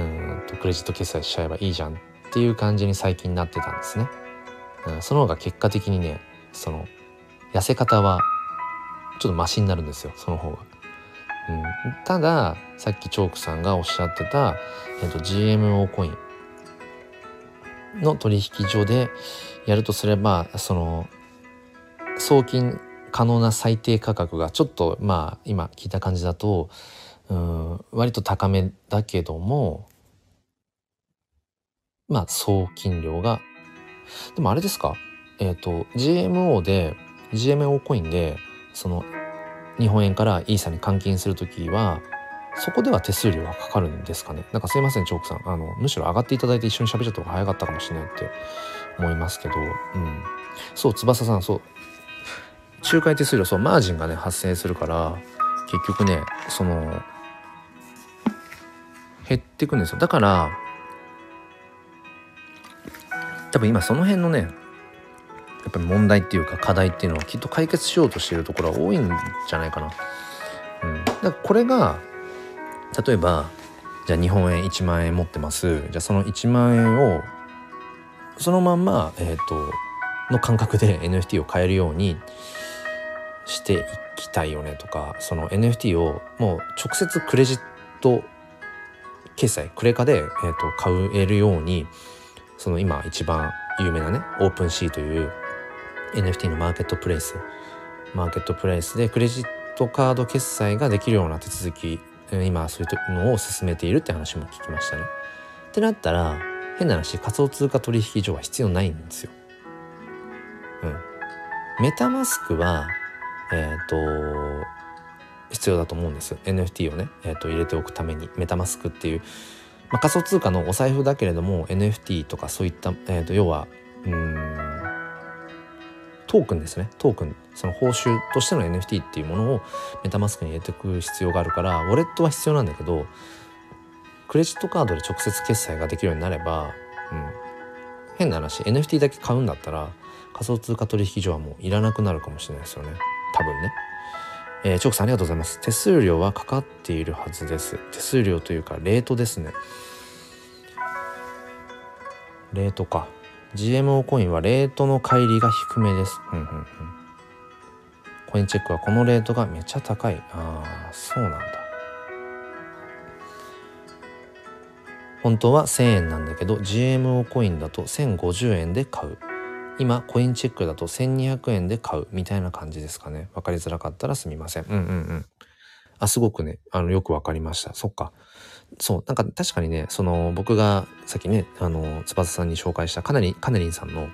うんとクレジット決済しちゃえばいいじゃんっていう感じに最近なってたんですね。うん、その方が結果的にねその痩せ方はちょっとマシになるんですよその方が。うん、たださっきチョークさんがおっしゃってた、えーと、GMO コインの取引所でやるとすればその送金可能な最低価格がちょっとまあ今聞いた感じだとうん割と高めだけどもまあ送金量が。でもあれですか？えっ、ー、と GMO で GMO コインでその日本円からイーサに換金する時はそこでは手数料がかかるんですかね？なんかすいませんチョークさん。あのむしろ上がっていただいて一緒に喋っちゃった方が早かったかもしれないって思いますけど。うん。そう翼さんそう。仲介手数料そうマージンがね発生するから結局ねその減っていくんですよ。だから多分今その辺のねやっぱり問題っていうか課題っていうのはきっと解決しようとしているところは多いんじゃないかな。うん、だからこれが例えばじゃあ日本円1万円持ってますじゃあその1万円をそのまんま、えーと、の感覚で NFT を買えるようにしていきたいよねとかその NFT をもう直接クレジット決済クレカで、えーと買えるようにその今一番有名なねオープンシーという NFT のマーケットプレイスマーケットプレイスでクレジットカード決済ができるような手続き今そういうのを進めているって話も聞きましたね。ってなったら変な話仮想通貨取引所は必要ないんですよ。うん。メタマスクはえっ、ー、と必要だと思うんです NFT をね、えーと、入れておくためにメタマスクっていう、まあ、仮想通貨のお財布だけれども NFT とかそういった、えーと要はうんトークンですね。トークン。その報酬としての NFT っていうものをメタマスクに入れていく必要があるからウォレットは必要なんだけどクレジットカードで直接決済ができるようになれば、うん、変な話 NFT だけ買うんだったら仮想通貨取引所はもういらなくなるかもしれないですよね。多分ね。えー、チョークさんありがとうございます。手数料はかかっているはずです。手数料というか、レートですね。レートか。GMO コインはレートの乖離が低めです。うんうんうん。コインチェックはこのレートがめっちゃ高い。ああ、そうなんだ。本当は1000円なんだけど GMO コインだと1050円で買う。今コインチェックだと1200円で買うみたいな感じですかね。わかりづらかったらすみません。うんうんうん。あ、すごくね、あの、よくわかりました。そっか。そう、なんか確かにね、その僕がさっきね、あの、翼さんに紹介したかなり、かなりんさんの、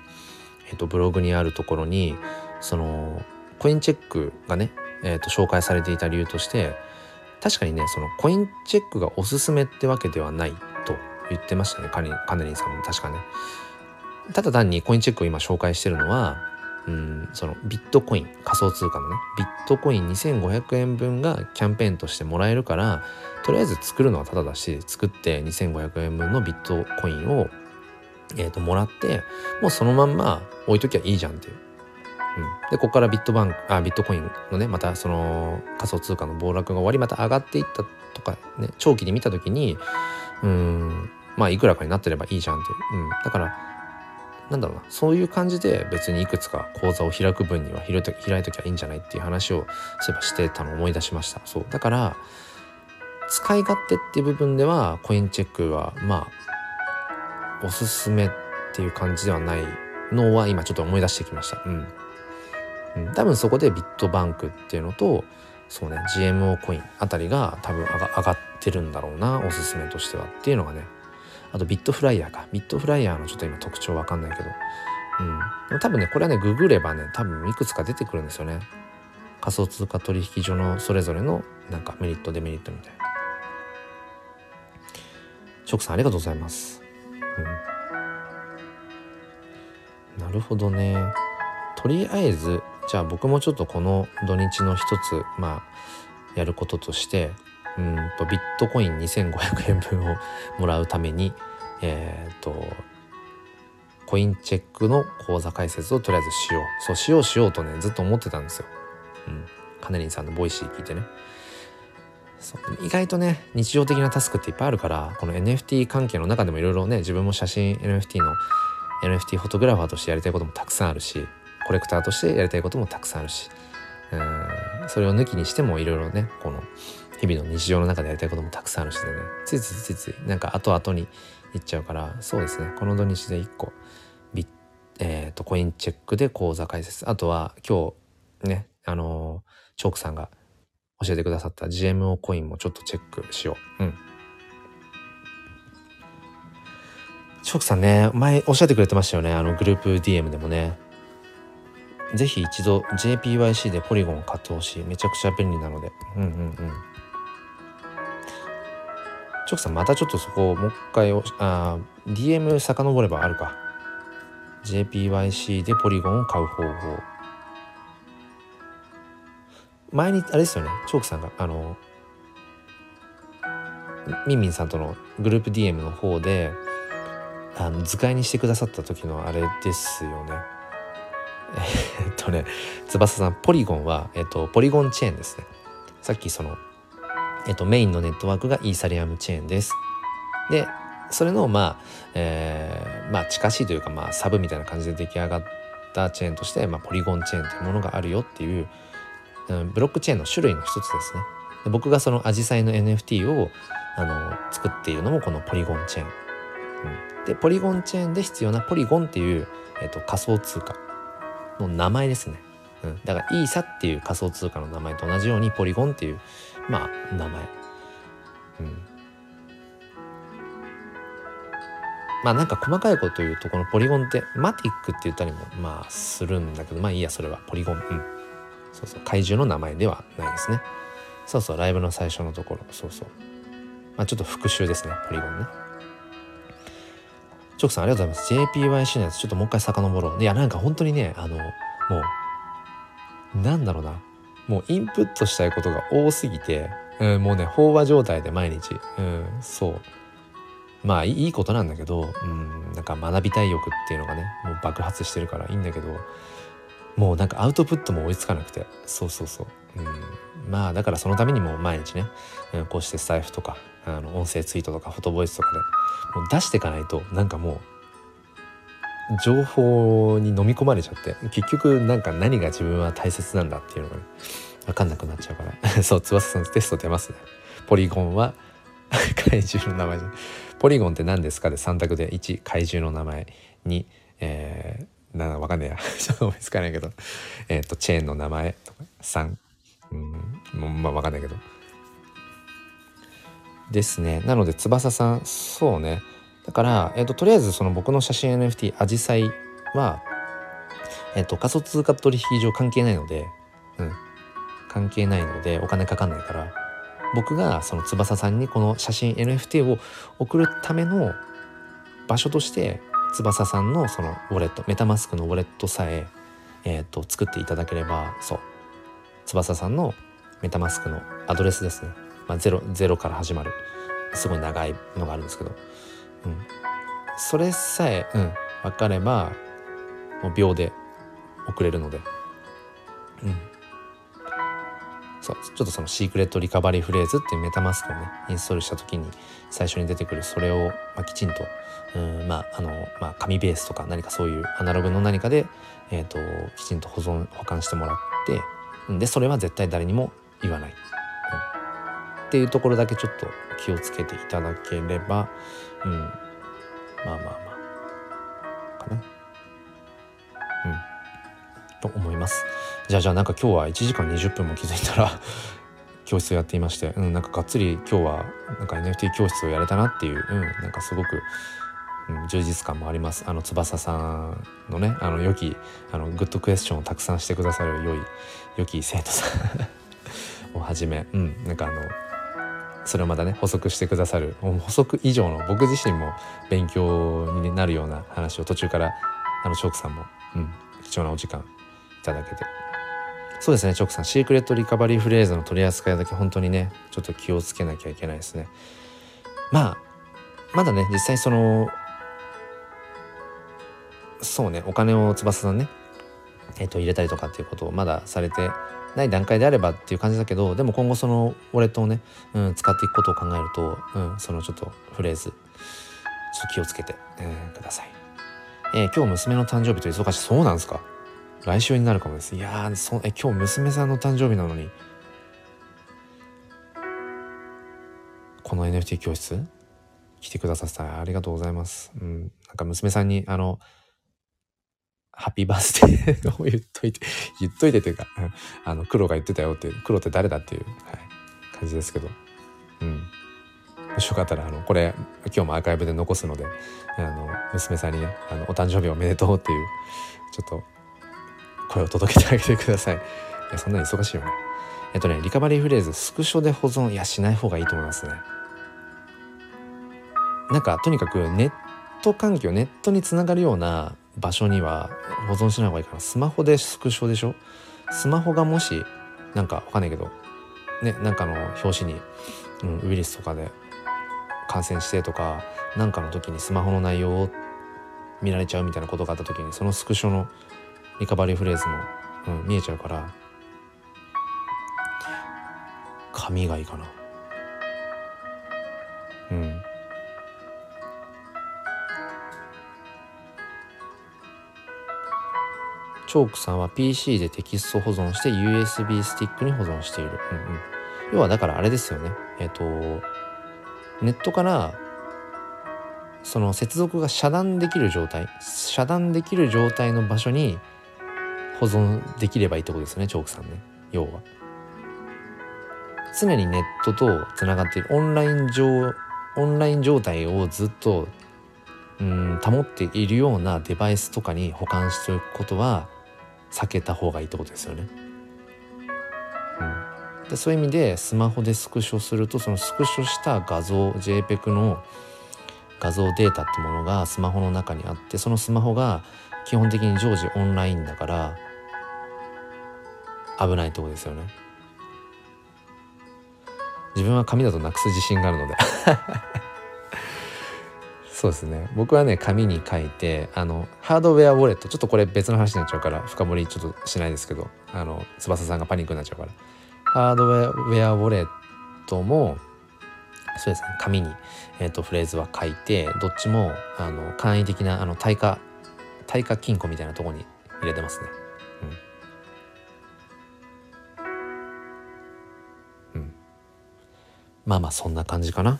えっ、と、ブログにあるところに、その、コインチェックがね、えっ、と、紹介されていた理由として、確かにね、そのコインチェックがおすすめってわけではないと言ってましたね、かなりんさんも確かね。ただ単にコインチェックを今紹介してるのは、うんそのビットコイン仮想通貨のねビットコイン2500円分がキャンペーンとしてもらえるからとりあえず作るのはただだし作って2500円分のビットコインを、えー、ともらってもうそのまんま置いときゃいいじゃんっていう。うん、でここからビットバンクあビットコインのねまたその仮想通貨の暴落が終わりまた上がっていったとかね長期で見た時にうんまあいくらかになってればいいじゃんっていう、うん、だからなんだろうな。そういう感じで別にいくつか講座を開く分には開いときゃいいんじゃないっていう話をそういえばしてたのを思い出しました。そう。だから使い勝手っていう部分ではコインチェックはまあおすすめっていう感じではないのは今ちょっと思い出してきました。うん、うん、多分そこでビットバンクっていうのとそうね GMO コインあたりが多分上がってるんだろうなおすすめとしてはっていうのがね。あとビットフライヤーか。ビットフライヤーのちょっと今特徴わかんないけど。うん。多分ね、これはね、ググればね、多分いくつか出てくるんですよね。仮想通貨取引所のそれぞれのなんかメリット、デメリットみたいな。ショクさんありがとうございます。うん。なるほどね。とりあえず、じゃあ僕もちょっとこの土日の一つ、まあ、やることとして、うんとビットコイン2500円分をもらうためにえっ、ー、とコインチェックの口座開設をとりあえずしようそうしようしようとねずっと思ってたんですよ。うん、カネリンさんのボイシー聞いてね。そう意外とね日常的なタスクっていっぱいあるからこの NFT 関係の中でもいろいろね自分も写真 NFT の NFT フォトグラファーとしてやりたいこともたくさんあるしコレクターとしてやりたいこともたくさんあるしうんそれを抜きにしてもいろいろねこの日々の日常の中でやりたいこともたくさんあるしでね。ついついついついなんか後々にいっちゃうからそうですね。この土日で1個ビえーと、コインチェックで口座開設。あとは今日ねあの、チョークさんが教えてくださった GMO コインもちょっとチェックしよう。うん。チョークさんね前おっしゃってくれてましたよね。あのグループ DM でもね。ぜひ一度 JPYC でポリゴンを買ってほしい。めちゃくちゃ便利なので。うんうんうん。チョクさんまたちょっとそこをもう一回あ DM 遡ればあるか。JPYC でポリゴンを買う方法。前にあれですよね。チョークさんがあのミンミンさんとのグループ DM の方であの図解にしてくださった時のあれですよね。えっとね翼さんポリゴンは、えっと、ポリゴンチェーンですね。さっきその、えっと、メインのネットワークがイーサリアムチェーンです。でそれのまあ、えー、まあ近しいというかまあサブみたいな感じで出来上がったチェーンとして、まあ、ポリゴンチェーンというものがあるよっていう、うん、ブロックチェーンの種類の一つですね。で僕がそのアジサイの NFT をあの作っているのもこのポリゴンチェーン、うん、でポリゴンチェーンで必要なポリゴンっていう、えっと、仮想通貨の名前ですね。うん、だからイーサっていう仮想通貨の名前と同じようにポリゴンっていうまあ名前。うん、まあなんか細かいこと言うとこのポリゴンってマティックって言ったりもまあするんだけどまあいいやそれはポリゴン。うん。そうそう怪獣の名前ではないですね。そうそうライブの最初のところそうそう。まあちょっと復習ですねポリゴンね。チョクさんありがとうございます。JPYC のやつちょっともう一回遡ろう。いや、なんか本当にね、あの、もう、なんだろうな。もうインプットしたいことが多すぎて、うん、もうね、飽和状態で毎日。うん、そう。まあいいことなんだけど、うん、なんか学びたい欲っていうのがね、もう爆発してるからいいんだけど、もうなんかアウトプットも追いつかなくて、そうそうそう。うん、まあだからそのためにも毎日ね、うん、こうしてスタイフとか、あの音声ツイートとかフォトボイスとかでもう出していかないとなんかもう情報に飲み込まれちゃって結局なんか何が自分は大切なんだっていうのがね分かんなくなっちゃうから。そう翼さんテスト出ますね。ポリゴンは 怪獣の名前じゃポリゴンって何ですかで3択で。1怪獣の名前。2えー、なわかんねえや。ちょっと思いつかないけど。えっ、とチェーンの名前。とか3うんまあわかんないけど。ですね。なので翼さんそうね。だから、えーと、とりあえずその僕の写真 NFT アジサイは、えーと、仮想通貨取引上関係ないので、うん、関係ないのでお金かかんないから僕がその翼さんにこの写真 NFT を送るための場所として翼さんのそのウォレットメタマスクのウォレットさええーと作っていただければそう。翼さんのメタマスクのアドレスですね。まあ、ゼロゼロから始まる。すごい長いのがあるんですけど、うん、それさえ、うん、分かればもう秒で送れるので、うん、そうちょっとそのシークレットリカバリーフレーズっていうメタマスクをねインストールした時に最初に出てくるそれを、まあ、きちんと、うんまああのまあ、紙ベースとか何かそういうアナログの何かで、えーと、きちんと保存保管してもらってでそれは絶対誰にも言わない。うん。っていうところだけちょっと気をつけていただければうん。まあまあまあ。かな。うん。と思います。じゃあじゃあなんか今日は1時間20分も気づいたら 教室をやっていまして、うん、なんかがっつり今日はなんか NFT 教室をやれたなっていう、うん、なんかすごく、うん、充実感もあります。あの翼さんのねあの良きあのグッドクエスチョンをたくさんしてくださる良い良き生徒さん をはじめ、うん、なんかあのそれをまたね補足してくださる補足以上の僕自身も勉強になるような話を途中からあのチョークさんも、うん、貴重なお時間いただけて。そうですねチョークさんシークレットリカバリーフレーズの取り扱いだけ本当にねちょっと気をつけなきゃいけないですね。まあまだね実際そのそうねお金を翼さんねえっと、入れたりとかっていうことをまだされてない段階であればっていう感じだけどでも今後そのウォレットをね、うん、使っていくことを考えると、うん、そのちょっとフレーズちょっと気をつけて、えー、ください、えー、今日娘の誕生日と忙しい。そうなんですか？来週になるかもです。いやそえ今日娘さんの誕生日なのに。この NFT 教室？来てくださってありがとうございます。うん。なんか娘さんに、あの、ハッピーバースデーを言っといて、言っといてというか、あの、黒が言ってたよっていう、黒って誰だっていう、はい、感じですけど。うん。もしよかったら、あの、これ、今日もアーカイブで残すので、あの、娘さんにね、あの、お誕生日おめでとうっていう、ちょっと、声を届けてあげてください。いや、そんなに忙しいよね。えっとね、リカバリーフレーズ、スクショで保存、いや、しない方がいいと思いますね。なんか、とにかくネット環境、ネットにつながるような場所には保存しない方がいいかな。スマホでスクショでしょ？スマホがもし、なんかわかんないけど、ね、なんかの表紙に、うん、ウイルスとかで感染してとか、なんかの時にスマホの内容を見られちゃうみたいなことがあった時に、そのスクショのリカバリーフレーズも、うん、見えちゃうから、紙がいいかな。うん。チョークさんは PC でテキスト保存して USB スティックに保存している。うんうん、要はだからあれですよね。えっ、ー、と、ネットからその接続が遮断できる状態、遮断できる状態の場所に保存できればいいってことですね、チョークさんね。要は。常にネットとつながっているオンライン上、オンライン状態をずっとうん保っているようなデバイスとかに保管しておくことは避けた方がいいってことですよね。うん、でそういう意味でスマホでスクショするとそのスクショした画像 JPEG の画像データってものがスマホの中にあってそのスマホが基本的に常時オンラインだから危ないってことですよね。自分は紙だとなくす自信があるのでそうですね僕はね紙に書いてあのハードウェアウォレットちょっとこれ別の話になっちゃうから深掘りちょっとしないですけどあの翼さんがパニックになっちゃうからハードウェアウォレットもそうですね紙に、えーと、フレーズは書いてどっちもあの簡易的なあの耐火耐火金庫みたいなとこに入れてますね。うん、まあまあそんな感じかな。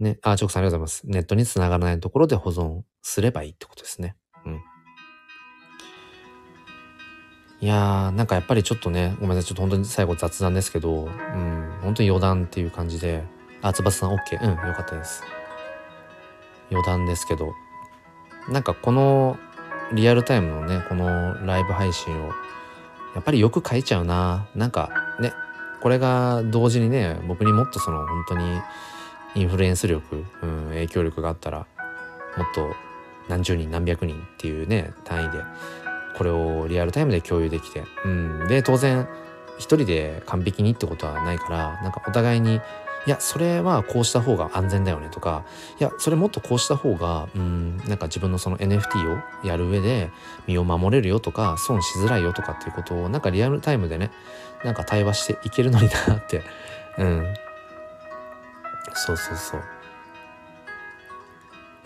ね、あ、チョクさんありがとうございます。ネットに繋がらないところで保存すればいいってことですね。うん。いやー、なんかやっぱりちょっとね、ごめんなさい、ちょっと本当に最後雑談ですけど、うん、本当に余談っていう感じで、あ、翼さん OK。うん、よかったです。余談ですけど、なんかこのリアルタイムのね、このライブ配信を、やっぱりよく書いちゃうな。なんかね、これが同時にね、僕にもっとその本当にインフルエンス力、うん、影響力があったらもっと何十人何百人っていうね単位でこれをリアルタイムで共有できて、うん、で当然一人で完璧にってことはないからなんかお互いにいやそれはこうした方が安全だよねとかいやそれもっとこうした方がうんなんか自分のその NFT をやる上で身を守れるよとか損しづらいよとかっていうことをなんかリアルタイムでねなんか対話していけるのになってうんそうそうそう。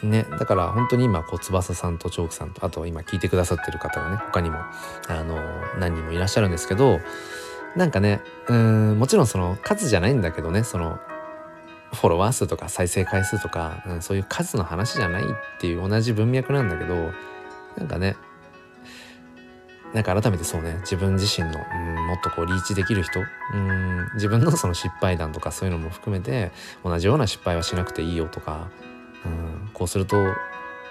ねだから本当に今こう翼さんとチョークさんとあと今聞いてくださってる方がね他にもあの何人もいらっしゃるんですけどなんかねうんもちろんその数じゃないんだけどねそのフォロワー数とか再生回数とか、うん、そういう数の話じゃないっていう同じ文脈なんだけどなんかねなんか改めてそうね。自分自身のうんもっとこうリーチできる人。うん自分のその失敗談とかそういうのも含めて同じような失敗はしなくていいよとか。うんこうすると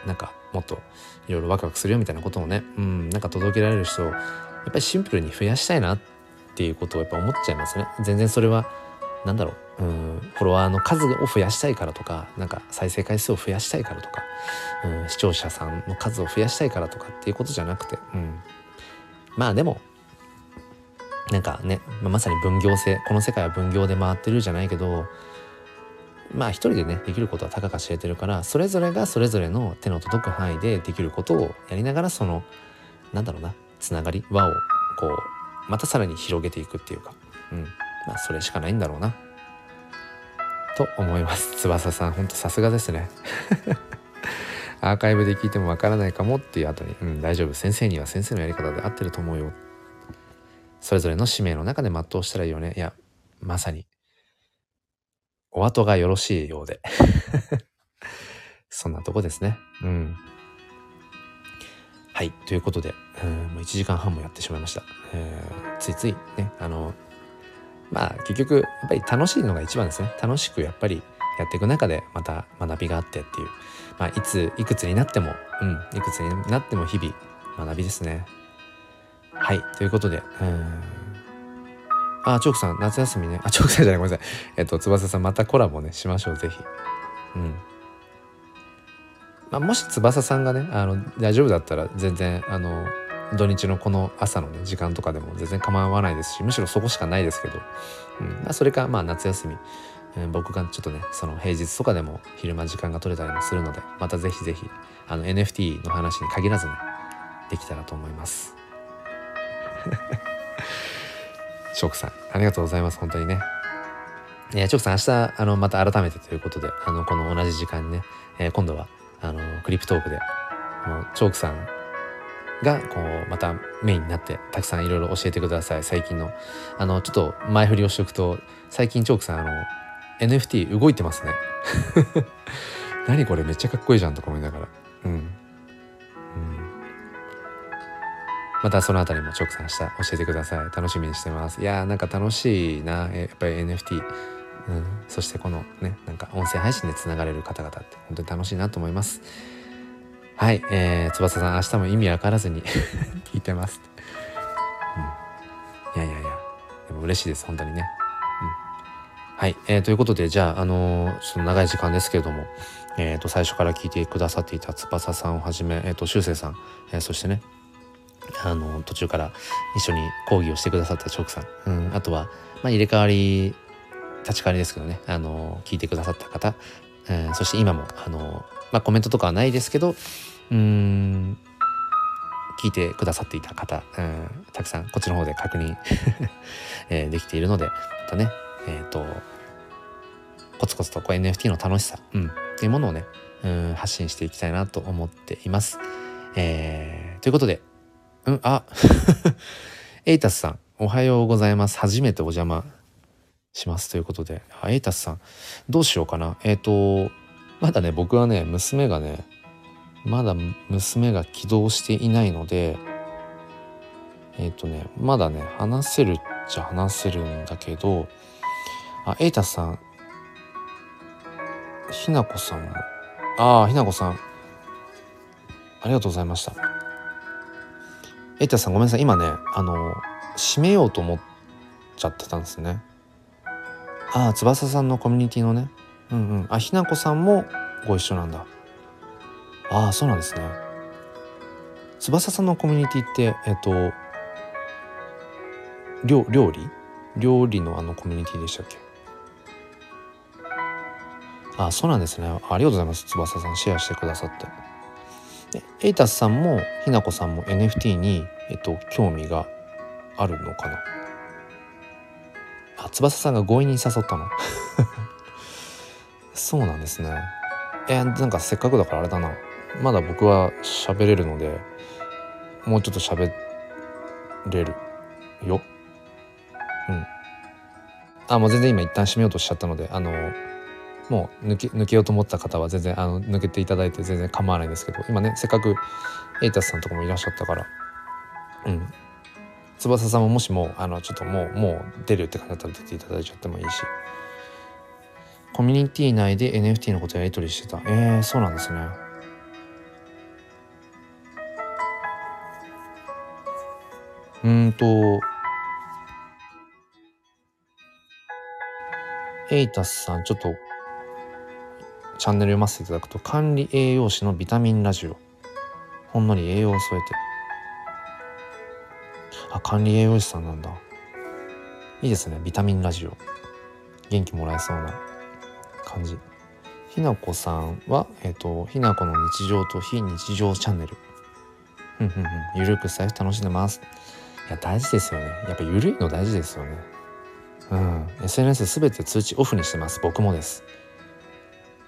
なんかもっといろいろワクワクするよみたいなことをね。うんなんか届けられる人をやっぱりシンプルに増やしたいなっていうことをやっぱ思っちゃいますね。全然それはなんだろう。うんフォロワーの数を増やしたいからとかなんか再生回数を増やしたいからとか。うん視聴者さんの数を増やしたいからとかっていうことじゃなくて、うん、まあでもなんかね、まあ、まさに分業制この世界は分業で回ってるじゃないけどまあ一人でねできることはたかが知れてるからそれぞれがそれぞれの手の届く範囲でできることをやりながらそのなんだろうなつながり輪をこうまたさらに広げていくっていうか、うん。まあ、それしかないんだろうな。と思います。翼さんほんとさすがですね。アーカイブで聞いてもわからないかもっていう後に「うん大丈夫。先生には先生のやり方で合ってると思うよ」それぞれの使命の中で全うしたらいいよね。いやまさに。お後がよろしいようで。そんなとこですね。うん。はい。ということでうんもう1時間半もやってしまいました、えー、ついついねあのまあ結局やっぱり楽しいのが一番ですね。楽しくやっぱりやっていく中でまた学びがあってっていう、まあ、いついくつになってもうんいくつになっても日々学びですね。はいということでうん。あチョークさん夏休みね。あチョークさんじゃないごめんなさい。えっと翼さんまたコラボねしましょうぜひ。うん。まあ、もし翼さんがねあの大丈夫だったら全然あの土日のこの朝のね時間とかでも全然構わないですしむしろそこしかないですけど、うん。まあ、それかまあ夏休み、僕がちょっとねその平日とかでも昼間時間が取れたりもするのでまたぜひぜひあの NFT の話に限らずねできたらと思います。チョークさんありがとうございます本当にね。えー、チョークさん明日あのまた改めてということであのこの同じ時間にね、えー、今度はあのクリプトークでもうチョークさんがこうまたメインになってたくさんいろいろ教えてください最近のあのちょっと前振りをしておくと最近チョークさんあの NFT 動いてますね。何これめっちゃかっこいいじゃんとか思いながら。うん、うん、またそのあたりもチョークさん明日教えてください。楽しみにしてます。いやーなんか楽しいな。やっぱり NFT うん、そしてこのねなんか音声配信でつながれる方々って本当に楽しいなと思います。はい、えー、翼さん、明日も意味わからずに 聞いてます。うん。いやいやいや、でも嬉しいです、本当にね。はい、えー、ということで、じゃあ、あのー、その長い時間ですけれども、えっ、ー、と、最初から聞いてくださっていた翼さんをはじめ、えっ、ー、と、修正さん、えー、そしてね、あの途中から一緒に講義をしてくださったチョークさん、うん、あとは、まあ、入れ替わり立ち替わりですけどね、あの聞いてくださった方、えー、そして今も、あのまあ、コメントとかはないですけどうん聞いてくださっていた方、うん、たくさんこっちの方で確認 え、できているのでまたねえっ、ー、とコツコツとこう NFT の楽しさ、うん、っていうものをねうん発信していきたいなと思っています。えー、ということでうんあ エイタスさんおはようございます。初めてお邪魔します。ということでエイタスさんどうしようかな。えっ、ー、とまだね僕はね娘がねまだ娘が起動していないのでえっ、ー、とねまだね話せるっちゃ話せるんだけどあエイタさん。ひなこさんも。ああひなこさん。ありがとうございました。エイタさんごめんなさい。今ねあの閉めようと思っちゃってたんですね。ああ翼さんのコミュニティのね。うんうん。あひなこさんもご一緒なんだ。ああそうなんですね。翼さんのコミュニティってえっと料料理？料理のあのコミュニティでしたっけ？あそうなんですね。ありがとうございます。翼さんシェアしてくださって。エイタスさんもひなこさんも NFT に、えっと、興味があるのかな。あ翼さんが強引に誘ったの？そうなんですね。えなんかせっかくだからあれだな。まだ僕は喋れるのでもうちょっと喋れるよ。うん。あもう全然今一旦閉めようとしちゃったのであのもう抜け抜けようと思った方は全然あの抜けていただいて全然構わないんですけど今ねせっかくエイタスさんとかもいらっしゃったからうん。翼さんももしもあのちょっともうもう出るって感じだったら出ていただいちゃってもいいし。コミュニティ内で NFT のことやり取りしてた。えー、そうなんですね。うんと、エイタスさん、ちょっと、チャンネル読ませていただくと、管理栄養士のビタミンラジオ。ほんのり栄養を添えて。あ、管理栄養士さんなんだ。いいですね、ビタミンラジオ。元気もらえそうな感じ。ひなこさんは、えっ、ー、と、ひなこの日常と非日常チャンネル。うんうんうんゆるく財布楽しんでますいや大事ですよねやっぱゆるいの大事ですよねうん SNS 全て通知オフにしてます僕もです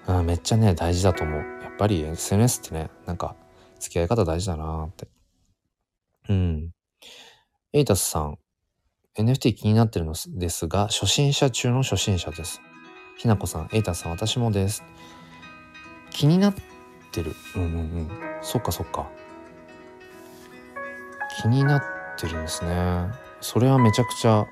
うんめっちゃね大事だと思う。やっぱり SNS ってねなんか付き合い方大事だなって。うん。エイタスさん。NFT 気になってるのですが初心者中の初心者です。ひなこさん。エイタスさん私もです。気になってる。うんうんうん。そっかそっか。気になってるんですね。それはめちゃくちゃ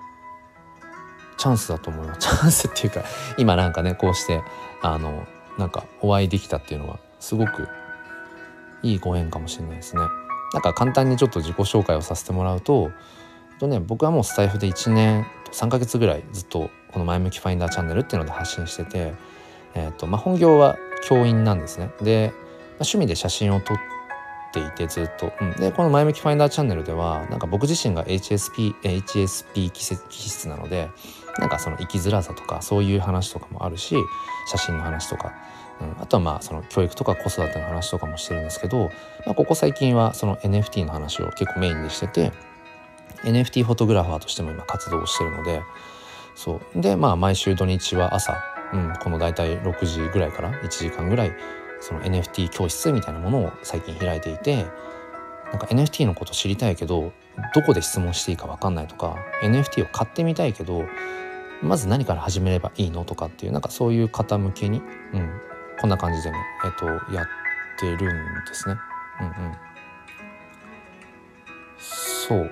チャンスだと思います。チャンスっていうか今なんかねこうしてあのなんかお会いできたっていうのはすごくいいご縁かもしれないですね。なんか簡単にちょっと自己紹介をさせてもらうととね僕はもうスタイフで1年3ヶ月ぐらいずっとこの前向きファインダーチャンネルっていうので発信しててえーとまあ、本業は教員なんですね。で、まあ、趣味で写真を撮っていてずっと、うん、でこの「前向きファインダーチャンネル」ではなんか僕自身が HSP, HSP 気質なのでなんかその生きづらさとかそういう話とかもあるし写真の話とか、うん、あとはまあその教育とか子育ての話とかもしてるんですけど、まあ、ここ最近はその NFT の話を結構メインにしてて NFT フォトグラファーとしても今活動をしてるのでそう。でまあ毎週土日は朝うん、この大体6時ぐらいから1時間ぐらいその NFT 教室みたいなものを最近開いていてなんか NFT のこと知りたいけどどこで質問していいか分かんないとか NFT を買ってみたいけどまず何から始めればいいのとかっていうなんかそういう方向けに、うん、こんな感じでね、えっと、やってるんですね。うんうん、そう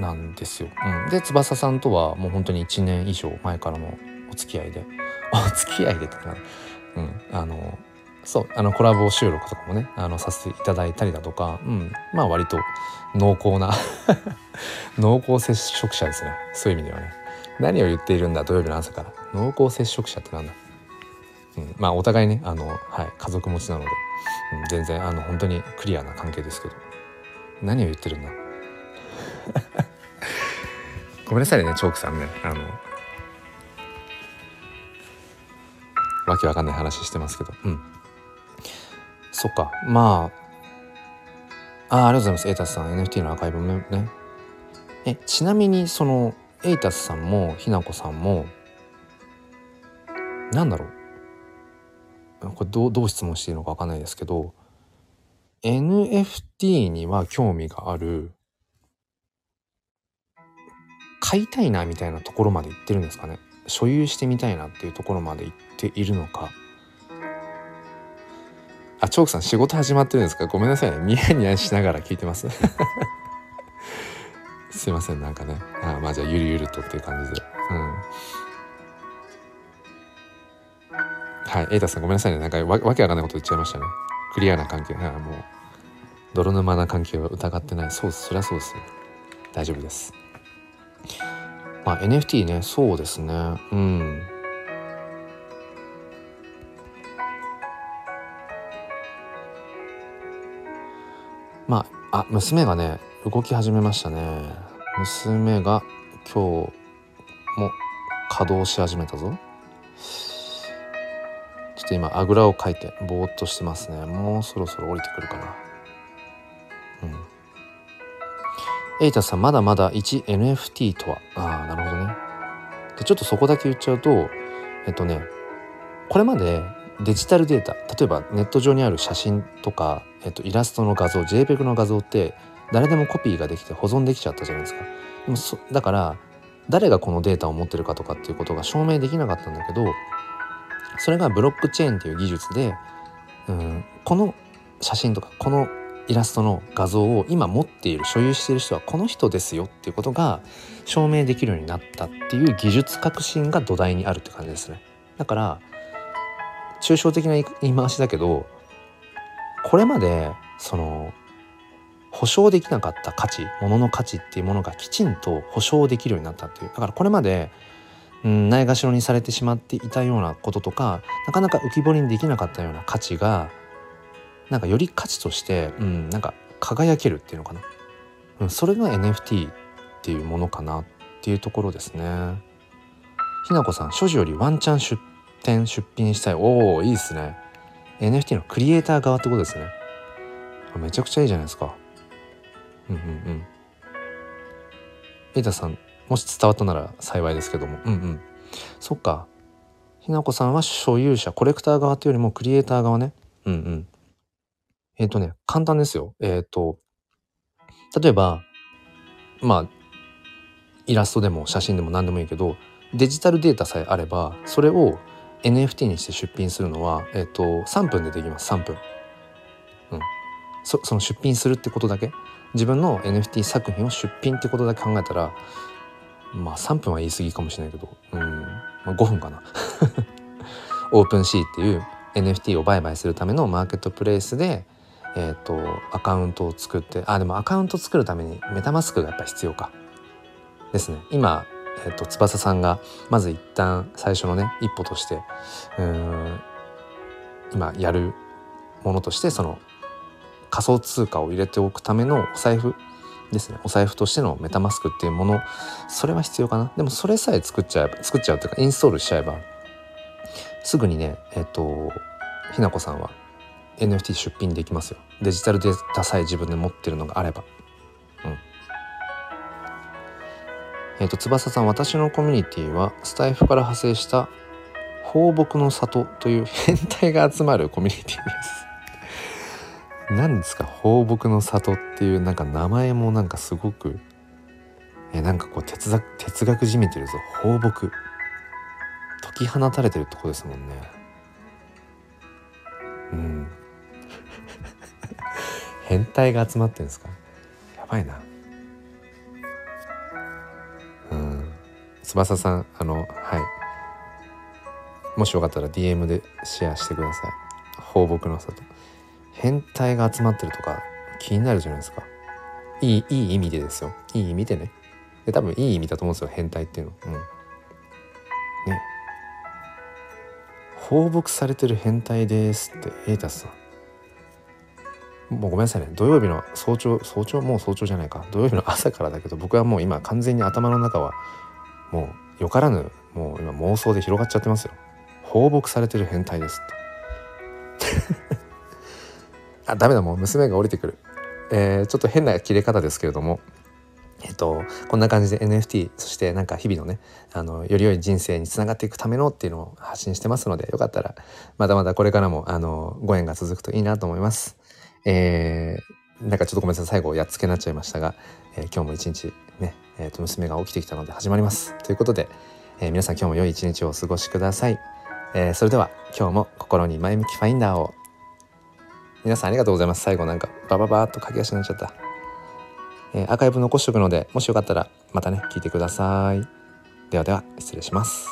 なんですよ。うん、で翼さんとはもう本当に1年以上前からのお付き合いで。お付き合いでとかうん。あのそう。あのコラボ収録とかもねあのさせていただいたりだとか、うん、まあ割と濃厚な 濃厚接触者ですね。そういう意味ではね。何を言っているんだ土曜日の朝から。濃厚接触者ってなんだ、うん、まあお互いねあの、はい、家族持ちなので、うん、全然あの本当にクリアな関係ですけど。何を言ってるんだ。ごめんなさいねチョークさんね。あのわけわかんない話してますけど。うん。そっか。まああありがとうございます。エイタスさん NFT のアーカイブもね。えちなみにそのエイタスさんもひなこさんもなんだろう。これどうどう質問していいのかわかんないですけど NFT には興味がある買いたいなみたいなところまで行ってるんですかね。所有してみたいなっていうところまで行っているのか。あチョークさん仕事始まってるんですか？ごめんなさいね。ニヤニヤしながら聞いてます。すいませんなんかね。あまあじゃあゆるゆるとっていう感じで。うん。はいエイタさんごめんなさいね。なんかわわけわかんないこと言っちゃいましたね。クリアな関係。はもう泥沼な関係は疑ってない。そうそりゃそうですよ。大丈夫です。まあ NFT ね。そうですね。うん。まああ娘がね動き始めましたね。娘が今日も稼働し始めたぞ。ちょっと今あぐらをかいてぼーっとしてますね。もうそろそろ降りてくるかな。うん。エイタさんまだまだ 1NFT とは。ああなるほどね。でちょっとそこだけ言っちゃうとえっとねこれまでデジタルデータ例えばネット上にある写真とか、えっと、イラストの画像 JPEG の画像って誰でもコピーができて保存できちゃったじゃないですか。でもそだから誰がこのデータを持ってるかとかっていうことが証明できなかったんだけどそれがブロックチェーンっていう技術でうんこの写真とかこのイラストの画像を今持っている所有している人はこの人ですよっていうことが証明できるようになったっていう技術革新が土台にあるって感じですね。だから抽象的な言い回しだけどこれまでその保証できなかった価値物の価値っていうものがきちんと保証できるようになったっていう。だからこれまでうん、ないがしろにされてしまっていたようなこととかなかなか浮き彫りにできなかったような価値がなんかより価値として、うん、なんか輝けるっていうのかな、うん、それが NFT っていうものかなっていうところですね。ひなこさん所持よりワンチャン出店出品したい。おおいいですね。NFT のクリエイター側ってことですね。めちゃくちゃいいじゃないですか。うんうんうん。エイタさんもし伝わったなら幸いですけども。うんうん。そっか。ひなこさんは所有者コレクター側というよりもクリエイター側ね。うんうん。えっ、とね簡単ですよ。えっ、と例えばまあイラストでも写真でも何でもいいけどデジタルデータさえあればそれを NFT にして出品するのは、えっと、3分でできます。3分。うん。そその出品するってことだけ。自分の NFT 作品を出品ってことだけ考えたらまあ3分は言い過ぎかもしれないけどうん、まあ、5分かな。オープンシーっていう NFT を売買するためのマーケットプレイスで、えーと、アカウントを作ってあでもアカウント作るためにメタマスクがやっぱ必要かですね今えっと、翼さんがまず一旦最初のね一歩としてうん今やるものとしてその仮想通貨を入れておくためのお財布ですね。お財布としてのメタマスクっていうものそれは必要かな。でもそれさえ作っちゃえば作っちゃうっていうかインストールしちゃえばすぐにねえっとひなこさんは NFT 出品できますよ。デジタルデータさえ自分で持ってるのがあれば。えっ、ー、と翼さん私のコミュニティはスタイフから派生した放牧の里という変態が集まるコミュニティです。何ですか放牧の里っていうなんか名前もなんかすごくえなんかこう哲学哲学じみてるぞ。放牧。解き放たれてるとこですもんね。うん。変態が集まってんですか？やばいな。うん。翼さんあのはい。もしよかったら DM でシェアしてください。放牧の里。変態が集まってるとか気になるじゃないですか。いいいい意味でですよ。いい意味でね。で多分いい意味だと思うんですよ変態っていうの。うん。ね。放牧されてる変態ですってエイタスさん。もうごめんなさいね。土曜日の早朝早朝もう早朝じゃないか。土曜日の朝からだけど僕はもう今完全に頭の中はもうよからぬもう今妄想で広がっちゃってますよ。放牧されてる変態ですって。あダメだもう娘が降りてくるえー、ちょっと変な切れ方ですけれどもえっと、こんな感じで NFT そしてなんか日々のねあのより良い人生につながっていくためのっていうのを発信してますのでよかったらまだまだこれからもあのご縁が続くといいなと思います。えー、なんかちょっとごめんなさい最後やっつけになっちゃいましたが、えー、今日も一日ねえー、と娘が起きてきたので始まります。ということで、えー、皆さん今日も良い一日をお過ごしください。えー、それでは今日も心に前向きファインダーを皆さんありがとうございます。最後なんかバババーっと駆け足になっちゃった。えー、アーカイブ残しておくのでもしよかったらまたね聞いてください。ではでは失礼します。